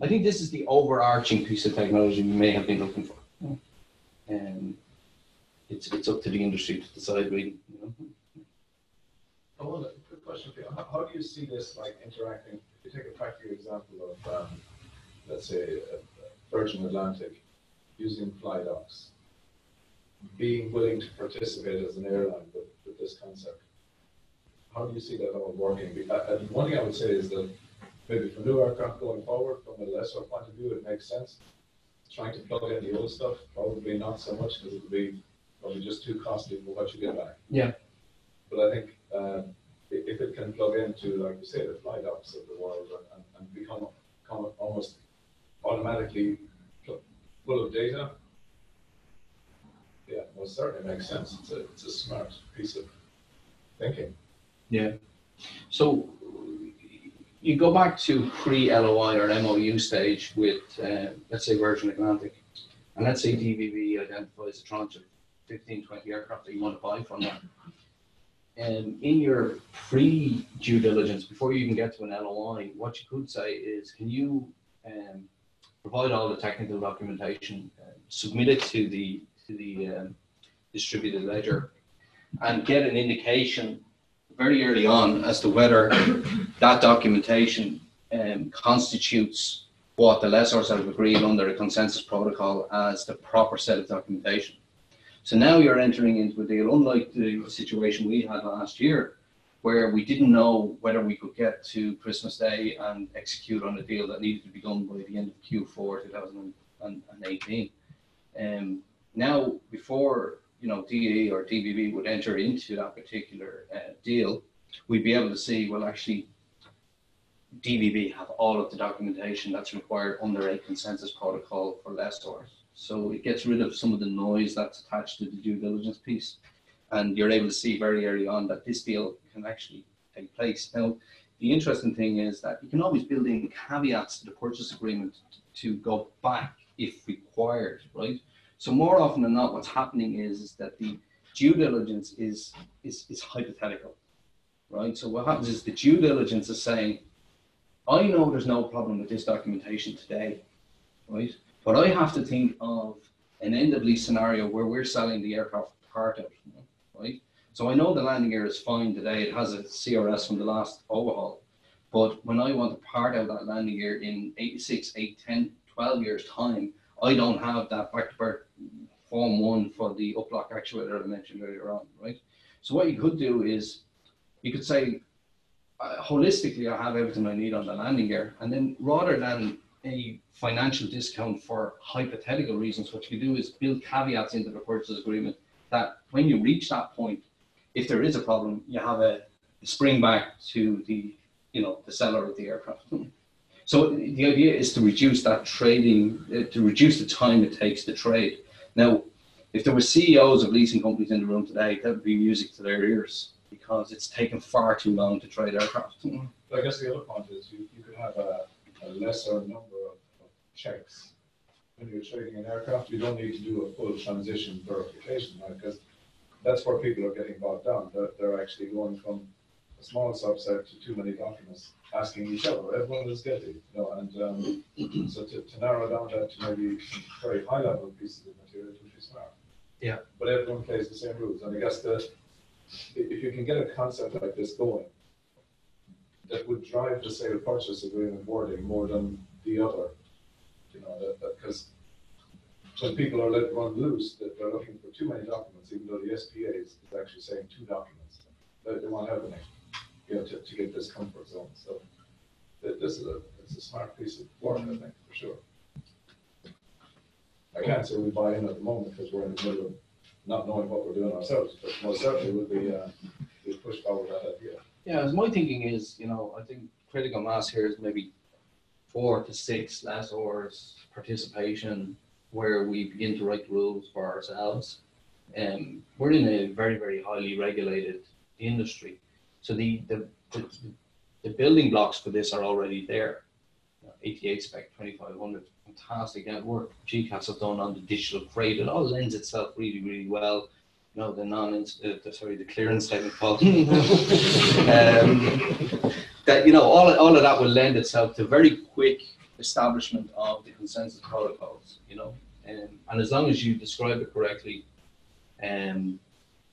I think this is the overarching piece of technology we may have been looking for. And it's, it's up to the industry to decide really, you know. Want a quick question for you. How, how do you see this like interacting? If you take a practical example of, um, let's say, uh, Virgin Atlantic using FlyDocs, being willing to participate as an airline with, with this concept. How do you see that all working? Uh, And one thing I would say is that maybe for new aircraft going forward, from a lessor point of view, it makes sense. Trying to plug in the old stuff, probably not so much because it would be probably just too costly for what you get back. Yeah. But I think i- if it can plug into, like you say, the FlyDocs of the world and, and, and become, become almost automatically full of data, yeah, well, certainly makes sense. It's a, it's a smart piece of thinking. Yeah. So you go back to pre-LOI or MOU stage with, uh, let's say Virgin Atlantic, and let's say DVB identifies a tranche of 15, 20 aircraft that you want to buy from them. And in your pre-due diligence, before you even get to an LOI, what you could say is, can you um, provide all the technical documentation, uh, submit it to the to the um, distributed ledger, and get an indication very early on as to whether that documentation um, constitutes what the lessors have agreed under a consensus protocol as the proper set of documentation. So now you're entering into a deal, unlike the situation we had last year, where we didn't know whether we could get to Christmas Day and execute on a deal that needed to be done by the end of Q4 2018. Um, now, before you know DE or DVB would enter into that particular uh, deal, we'd be able to see well actually DVB have all of the documentation that's required under a consensus protocol for lessors. So it gets rid of some of the noise that's attached to the due diligence piece. And you're able to see very early on that this deal can actually take place. Now, the interesting thing is that you can always build in caveats to the purchase agreement to go back if required, right? So more often than not, what's happening is, is that the due diligence is, is, is hypothetical. right? So what happens is the due diligence is saying, I know there's no problem with this documentation today, right? But I have to think of an end of lease scenario where we're selling the aircraft part out, right? So I know the landing gear is fine today. It has a CRS from the last overhaul. But when I want to part out that landing gear in 86, 8, 10, 12 years' time, I don't have that back to form one for the uplock actuator I mentioned earlier on, right? So what you could do is you could say, uh, holistically, I have everything I need on the landing gear. And then rather than a financial discount for hypothetical reasons, what you could do is build caveats into the purchase agreement that when you reach that point, if there is a problem, you have a spring back to the, you know, the seller of the aircraft. So the idea is to reduce that trading, uh, to reduce the time it takes to trade. Now, if there were CEOs of leasing companies in the room today, that would be music to their ears because it's taken far too long to trade aircraft. But I guess the other point is you, you could have a, a lesser number of, of checks. When you're trading an aircraft, you don't need to do a full transition verification, right? Because that's where people are getting bogged down. They're, they're actually going from a small subset to too many documents, asking each other. Everyone is guilty, you know, and um, so to, to narrow down that to maybe very high level pieces of material would be smart. Yeah. But everyone plays the same rules, and I guess the if you can get a concept like this going, that would drive the sale purchase agreement wording more than the other, you know, because when people are let run loose, that they're looking for too many documents, even though the SPA is, is actually saying two documents. They, they want everything, you know, to, to get this comfort zone. So this is a it's a smart piece of work, I think, for sure. I can't say we buy in at the moment because we're in the middle of not knowing what we're doing ourselves, but most certainly would be uh, we push forward that idea. Yeah, as my thinking is, you know, I think critical mass here is maybe four to six lessors participation where we begin to write rules for ourselves. Um, we're in a very, very highly regulated industry. So the, the, the, the building blocks for this are already there. You know, 88 spec 2500, fantastic network. GECAS have done on the digital freight. It all lends itself really, really well. You know, the non, uh, the, sorry, the clearance statement called. um, that, you know, all, all of that will lend itself to very quick establishment of the consensus protocols, you know. Um, and as long as you describe it correctly, um,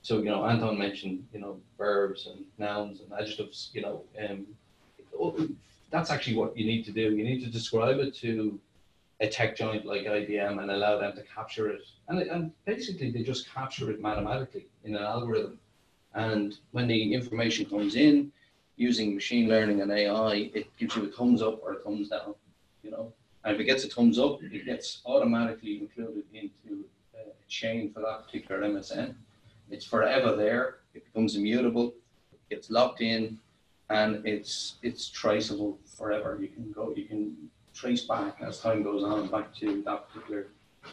so, you know, Anton mentioned, you know, verbs and nouns and adjectives, you know, um, oh, that's actually what you need to do. You need to describe it to a tech giant like IBM and allow them to capture it. And, and basically, they just capture it mathematically in an algorithm. And when the information comes in using machine learning and AI, it gives you a thumbs up or a thumbs down, you know. And if it gets a thumbs up, it gets automatically included into uh, a chain for that particular MSN. It's forever there. It becomes immutable. It gets locked in, and it's it's traceable forever. You can go. You can trace back as time goes on back to that particular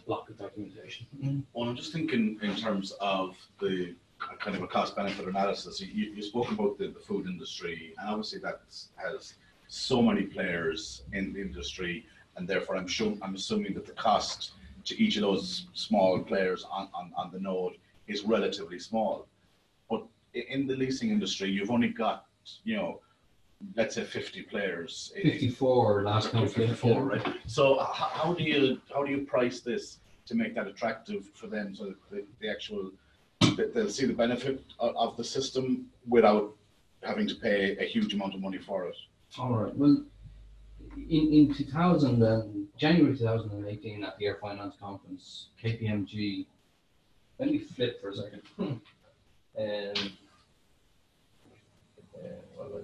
block of documentation. Mm-hmm. Well, I'm just thinking in terms of the kind of a cost benefit analysis. You, you spoke about the, the food industry, and obviously that has so many players in the industry, and therefore I'm sure I'm assuming that the cost to each of those small players on, on, on the node is relatively small. But in the leasing industry, you've only got, you know, let's say 50 players. in- 54 last count. 54, right? So h- how do you how do you price this to make that attractive for them so that the, the actual that they'll see the benefit of, of the system without having to pay a huge amount of money for it? All right. Well, in, in 2000, and January 2018 at the Air Finance Conference, KPMG, let me flip for a second. um, uh, what do I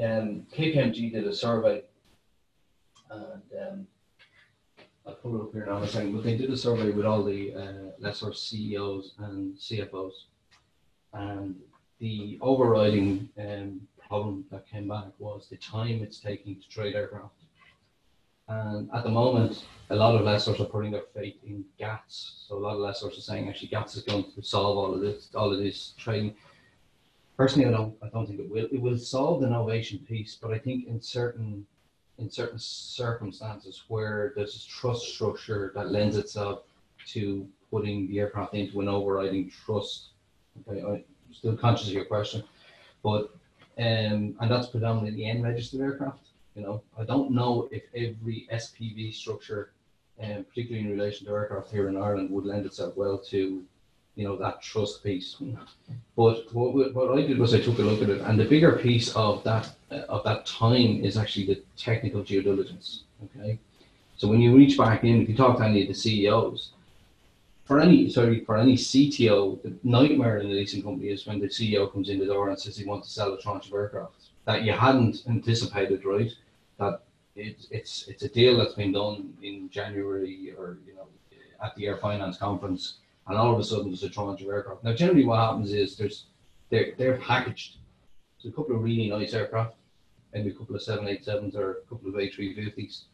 Um, KPMG did a survey, and um, I'll pull it up here now in a second, but they did a survey with all the uh, lessor CEOs and CFOs. And the overriding um, problem that came back was the time it's taking to trade aircraft. And at the moment, a lot of lessors are putting their faith in GATS. So a lot of lessors are saying actually GATS is going to solve all of this, all of this trading. Personally, I don't, I don't think it will. It will solve the novation piece, but I think in certain, in certain circumstances where there's a trust structure that lends itself to putting the aircraft into an overriding trust. Okay, I'm still conscious of your question, but um, and that's predominantly N registered aircraft. You know, I don't know if every SPV structure, um, particularly in relation to aircraft here in Ireland, would lend itself well to, you know, that trust piece. But what, what I did was I took a look at it, and the bigger piece of that uh, of that time is actually the technical due diligence. Okay, so when you reach back in, if you talk to any of the CEOs, for any sorry for any CTO, the nightmare in the leasing company is when the CEO comes in the door and says he wants to sell a tranche of aircraft that you hadn't anticipated, right? That it's it's it's a deal that's been done in January or you know at the Air Finance conference, and all of a sudden there's a tranche of aircraft. Now generally what happens is there's they're they're packaged. There's a couple of really nice aircraft, maybe a couple of seven eight sevens or a couple of A three fifties.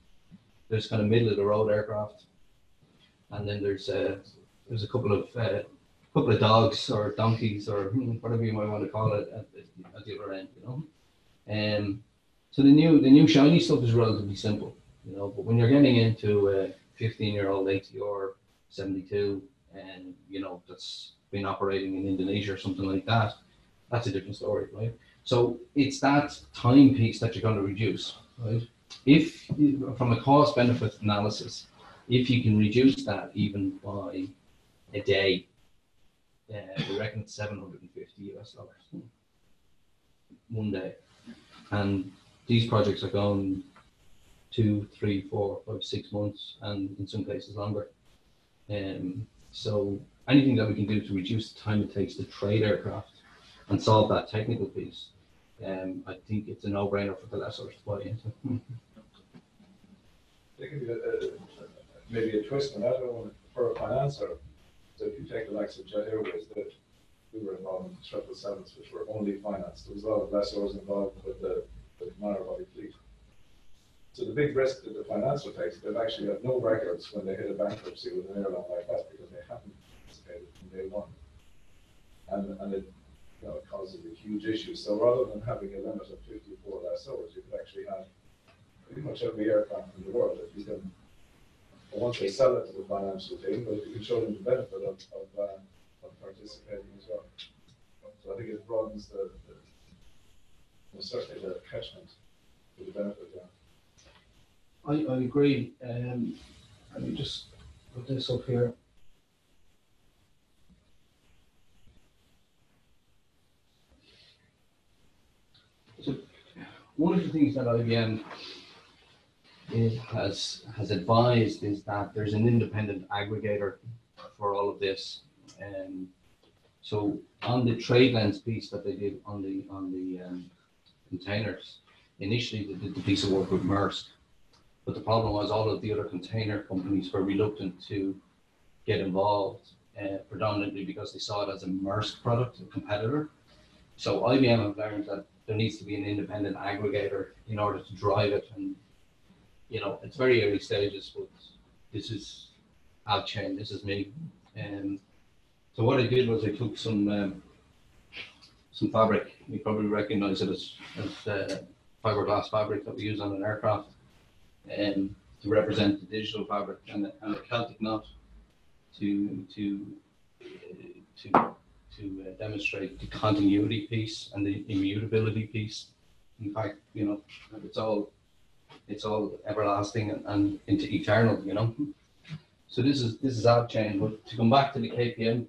There's kind of middle of the road aircraft, and then there's uh, there's a couple of uh, couple of dogs or donkeys or whatever you might want to call it at, the- at the other end, you know. Um, so the new the new shiny stuff is relatively simple, you know. But when you're getting into a 15 year old ATR 72, and you know that's been operating in Indonesia or something like that, that's a different story, right? So it's that time piece that you're going to reduce, right? If from a cost benefit analysis, if you can reduce that even by a day, uh, we reckon it's 750 US dollars one day. And these projects are going two, three, four, five, six months, and in some cases longer. Um, so anything that we can do to reduce the time it takes to trade aircraft and solve that technical piece, um, I think it's a no-brainer for the lessors to buy into. There could be a, a, maybe a twist on that, one for a financer. So if you take the likes of Jet Airways, that we were involved in triple sevens, which were only financed. There was a lot of lessors involved with the, the narrow body fleet. So the big risk that the financial takes, they've actually have no records when they hit a bankruptcy with an airline like that because they haven't participated from day one. And, and it, you know, causes a huge issue. So rather than having a limit of fifty-four lessors, you could actually have pretty much every aircraft in the world if you can, once they sell it to the financial team, but you can show them the benefit of, of, uh, of participating as well. So I think it broadens the, the well, certainly the catchment for the benefit, yeah. I, I agree. Um, let me just put this up here. So one of the things that IBM is, has has advised is that there's an independent aggregator for all of this. Um, so on the TradeLens piece that they did on the on the um, containers, initially they did the piece of work with Maersk. But the problem was all of the other container companies were reluctant to get involved, uh, predominantly because they saw it as a Maersk product, a competitor. So IBM have learned that there needs to be an independent aggregator in order to drive it. And, you know, it's very early stages, but this is Alchain, this is me. Um, so what I did was I took some um, some fabric. You probably recognize it as, as uh, fiberglass fabric that we use on an aircraft um, to represent the digital fabric and the, and the Celtic knot to to uh, to to uh, demonstrate the continuity piece and the immutability piece. In fact, you know, it's all it's all everlasting and, and into eternal. You know, so this is this is our chain. But to come back to the KPM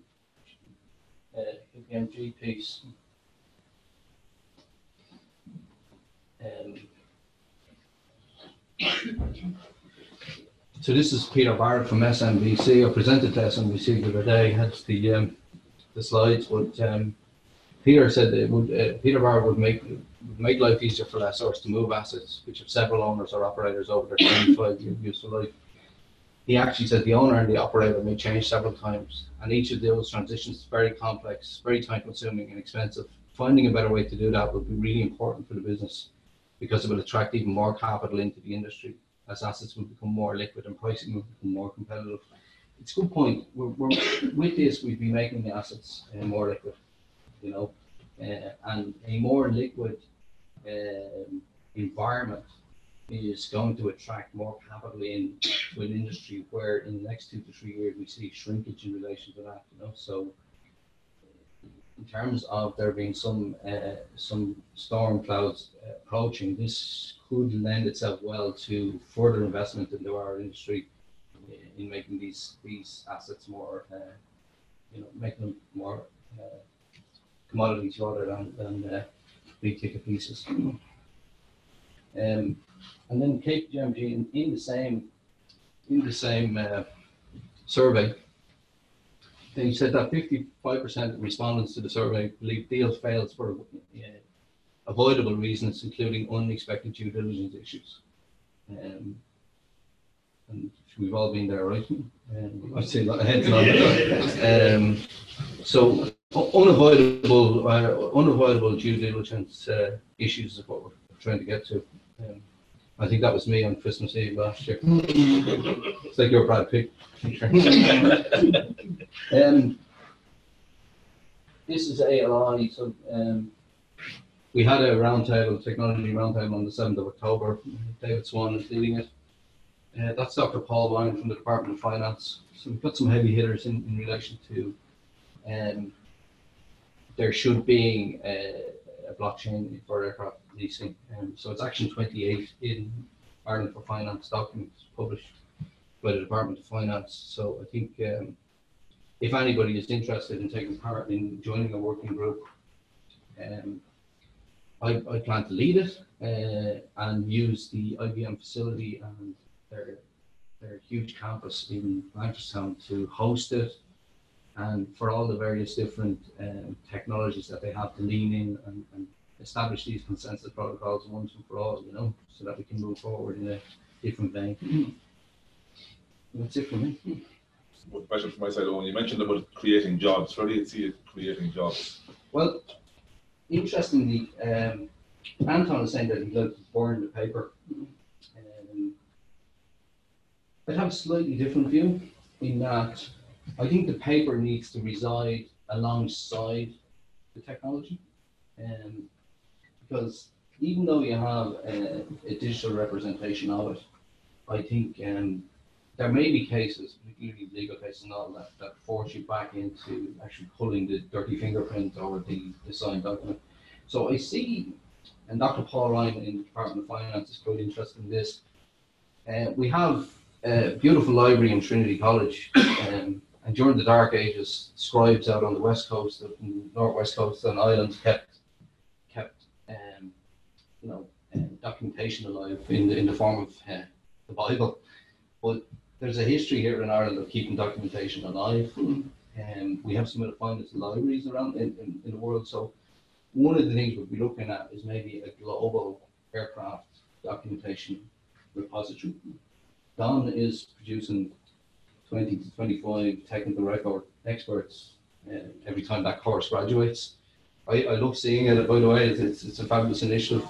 uh, KPMG piece. Um, so this is Peter Barrett from SMBC. I presented to SMBC the other day, had the um, the slides, but um, Peter said that would uh, Peter Barrett would make would make life easier for lessors to move assets which have several owners or operators over their 25 year useful life. He actually said the owner and the operator may change several times, and each of those transitions is very complex, very time consuming, and expensive. Finding a better way to do that would be really important for the business because it will attract even more capital into the industry as assets will become more liquid and pricing will become more competitive. It's a good point. We're, we're, with this, we'd be making the assets uh, more liquid, you know, uh, and a more liquid um, environment is going to attract more capital in to an industry where in the next two to three years we see shrinkage in relation to that, you know. So in terms of there being some uh, some storm clouds approaching, this could lend itself well to further investment into our industry uh, in making these these assets more, uh, you know, making them more uh, commodities rather than than uh, big ticket pieces. Um, and then KPMG in, in the same in the same uh, survey, they said that 55% of respondents to the survey believe deals failed for uh, avoidable reasons, including unexpected due diligence issues. Um, and we've all been there, right? Um, I'd say heads on. Um, so unavoidable, uh, unavoidable due diligence uh, issues is what we're trying to get to. Um, I think that was me on Christmas Eve last year. it's like your Brad Pitt um, this is ALI, so um, we had a roundtable, technology roundtable on the 7th of October. David Swan is leading it. Uh, that's Dr. Paul Wine from the Department of Finance. So we've got some heavy hitters in, in relation to um, there should be a, a blockchain for aircraft leasing. Um, so it's Action 28 in Ireland for Finance documents published by the Department of Finance. So I think um, if anybody is interested in taking part in joining a working group, um, I, I plan to lead it uh, and use the IBM facility and their their huge campus in Blanchardstown to host it and for all the various different um, technologies that they have to lean in and, and establish these consensus protocols once and for all, you know, so that we can move forward in a different vein. That's it for me. One question from my side, Eoghan. You mentioned about creating jobs. Where do you see it creating jobs? Well, interestingly, um, Anton is saying that he'd like to burn the paper. Um, I'd have a slightly different view in that I think the paper needs to reside alongside the technology. Um, because even though you have a, a digital representation of it, I think um, there may be cases, particularly legal cases and all that, that force you back into actually pulling the dirty fingerprint or the, the signed document. So I see, and Dr. Paul Ryan in the Department of Finance is quite interested in this. Uh, we have a beautiful library in Trinity College, um, and during the dark ages, scribes out on the west coast, of northwest coast, and islands kept kept um, you know um, documentation alive in the in the form of uh, the Bible. But there's a history here in Ireland of keeping documentation alive, and we have some of the finest libraries around in, in, in the world. So one of the things we'll be looking at is maybe a global aircraft documentation repository. Don is producing 20 to 25 technical record experts uh, every time that course graduates. I, I love seeing it, by the way, it's, it's, a fabulous initiative.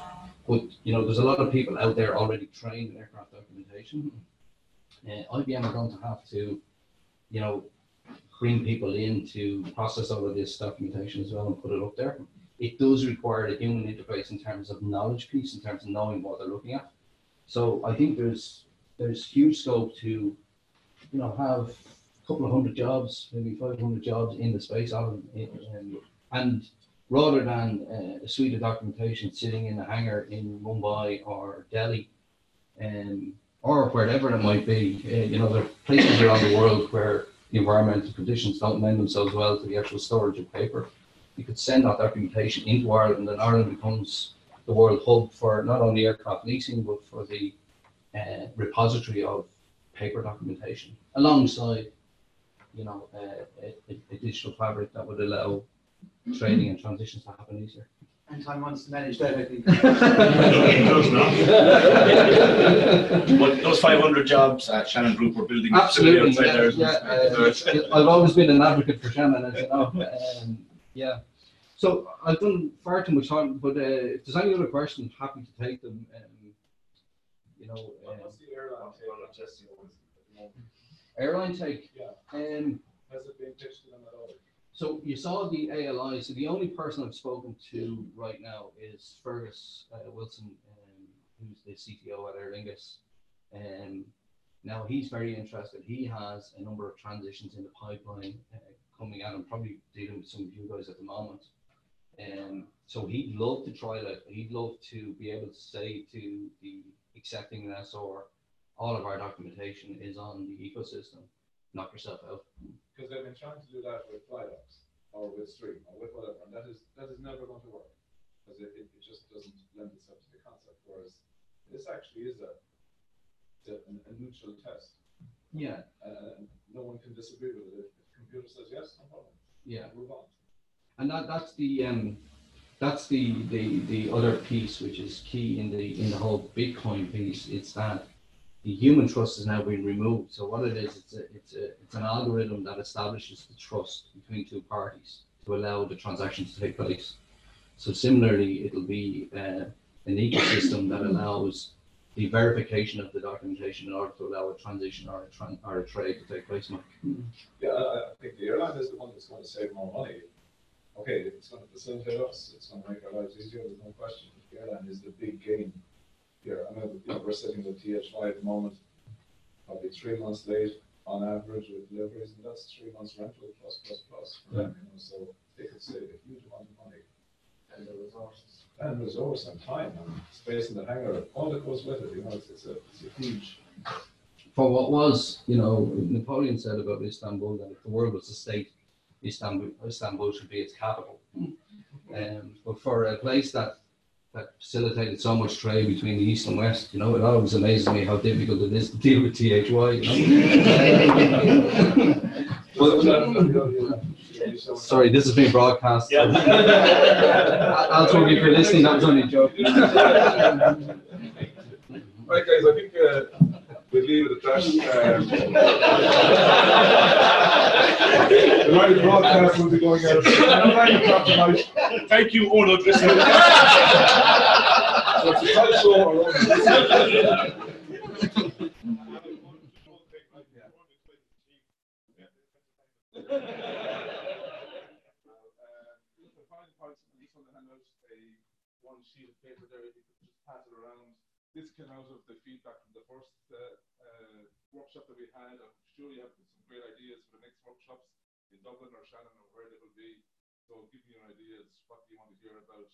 But, you know, there's a lot of people out there already trained in aircraft documentation. Uh, IBM are going to have to, you know, bring people in to process all of this documentation as well and put it up there. It does require a human interface in terms of knowledge piece, in terms of knowing what they're looking at. So I think there's there's huge scope to, you know, have a couple of hundred jobs, maybe 500 jobs in the space of and, and rather than uh, a suite of documentation sitting in a hangar in Mumbai or Delhi, um, or wherever it might be, uh, you know, there are places around the world where the environmental conditions don't lend themselves well to the actual storage of paper. You could send that documentation into Ireland, and Ireland becomes the world hub for not only aircraft leasing, but for the uh, repository of paper documentation alongside, you know, uh, a, a, a digital fabric that would allow training and transitions to happen easier. Anton wants to manage that, I think. But those five hundred jobs at Shannon Group were building. Absolutely, outside yeah, there. yeah, uh, I've always been an advocate for Shannon, as you know. Um, yeah. So I've done far too much time, but uh, if there's any other questions, happy to take them. Um, you know. What- What's the airline take on the moment? Airline take, Yeah, um, has it been pitched to them at all? so you saw the ALI, so the only person I've spoken to right now is Fergus uh, Wilson, um, who's the CTO at Aer Lingus. Um, now he's very interested. He has a number of transitions in the pipeline uh, coming out. I'm probably dealing with some of you guys at the moment. Um, so he'd love to try that. He'd love to be able to say to the accepting an SR, all of our documentation is on the ecosystem. Knock yourself out. Because they've been trying to do that with FlyDocs or with Stream or with whatever, and that is, that is never going to work. Because it, it, it just doesn't lend itself to the concept, whereas this actually is a, a, a neutral test. Yeah. Uh, and no one can disagree with it. If the computer says yes, no problem. Yeah. Move on. And that, that's the um, that's the, the the other piece which is key in the in the whole Bitcoin piece. It's that the human trust has now been removed. So what it is, it's a, it's a, it's an algorithm that establishes the trust between two parties to allow the transactions to take place. So similarly, it'll be uh, an ecosystem that allows the verification of the documentation in order to allow a transition or a, tran- or a trade to take place. Mike. Yeah, I, I think the airline is the one that's going to save more money. Okay, it's going to facilitate us, it's going to make our lives easier, there's no question. The airline is the big gain here. I know that, you know, we're sitting with THY at the moment, probably three months late on average with deliveries, and that's three months rental plus, plus, plus for them, you know, so they could save a huge amount of money. And the resources. And resource and time and space in the hangar, all that goes with it, you know, it's, it's a, it's a huge for what was, you know, Napoleon said about Istanbul that if the world was a state, Istanbul, Istanbul should be its capital. Um, but for a place that that facilitated so much trade between the east and west, you know, it always amazes me how difficult it is to deal with THY. You know? But- sorry, this is being broadcast. Yeah. I'll talk you for listening. That was only a joke. Right, guys, I think uh, we'll leave it at that. Um, the live broadcast will be going out. at tonight. Thank you, Eoghan O'Driscoll. So it's a talk show or- The final points, I just want to hand out a one sheet of paper there, if you could just pass it around. This came out of the feedback from the first uh, uh, workshop that we had. I'm sure you have some great ideas for the next workshops in Dublin or Shannon or where they will be. So give me your ideas, what do you want to hear about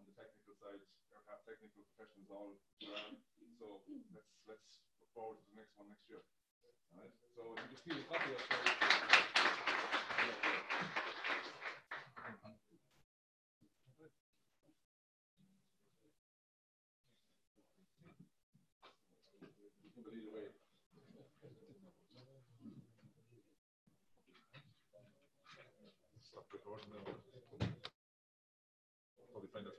on the technical side, aircraft technical professionals all around. So let's let's look forward to the next one next year. All right. So you just see a copy of But Stop recording now.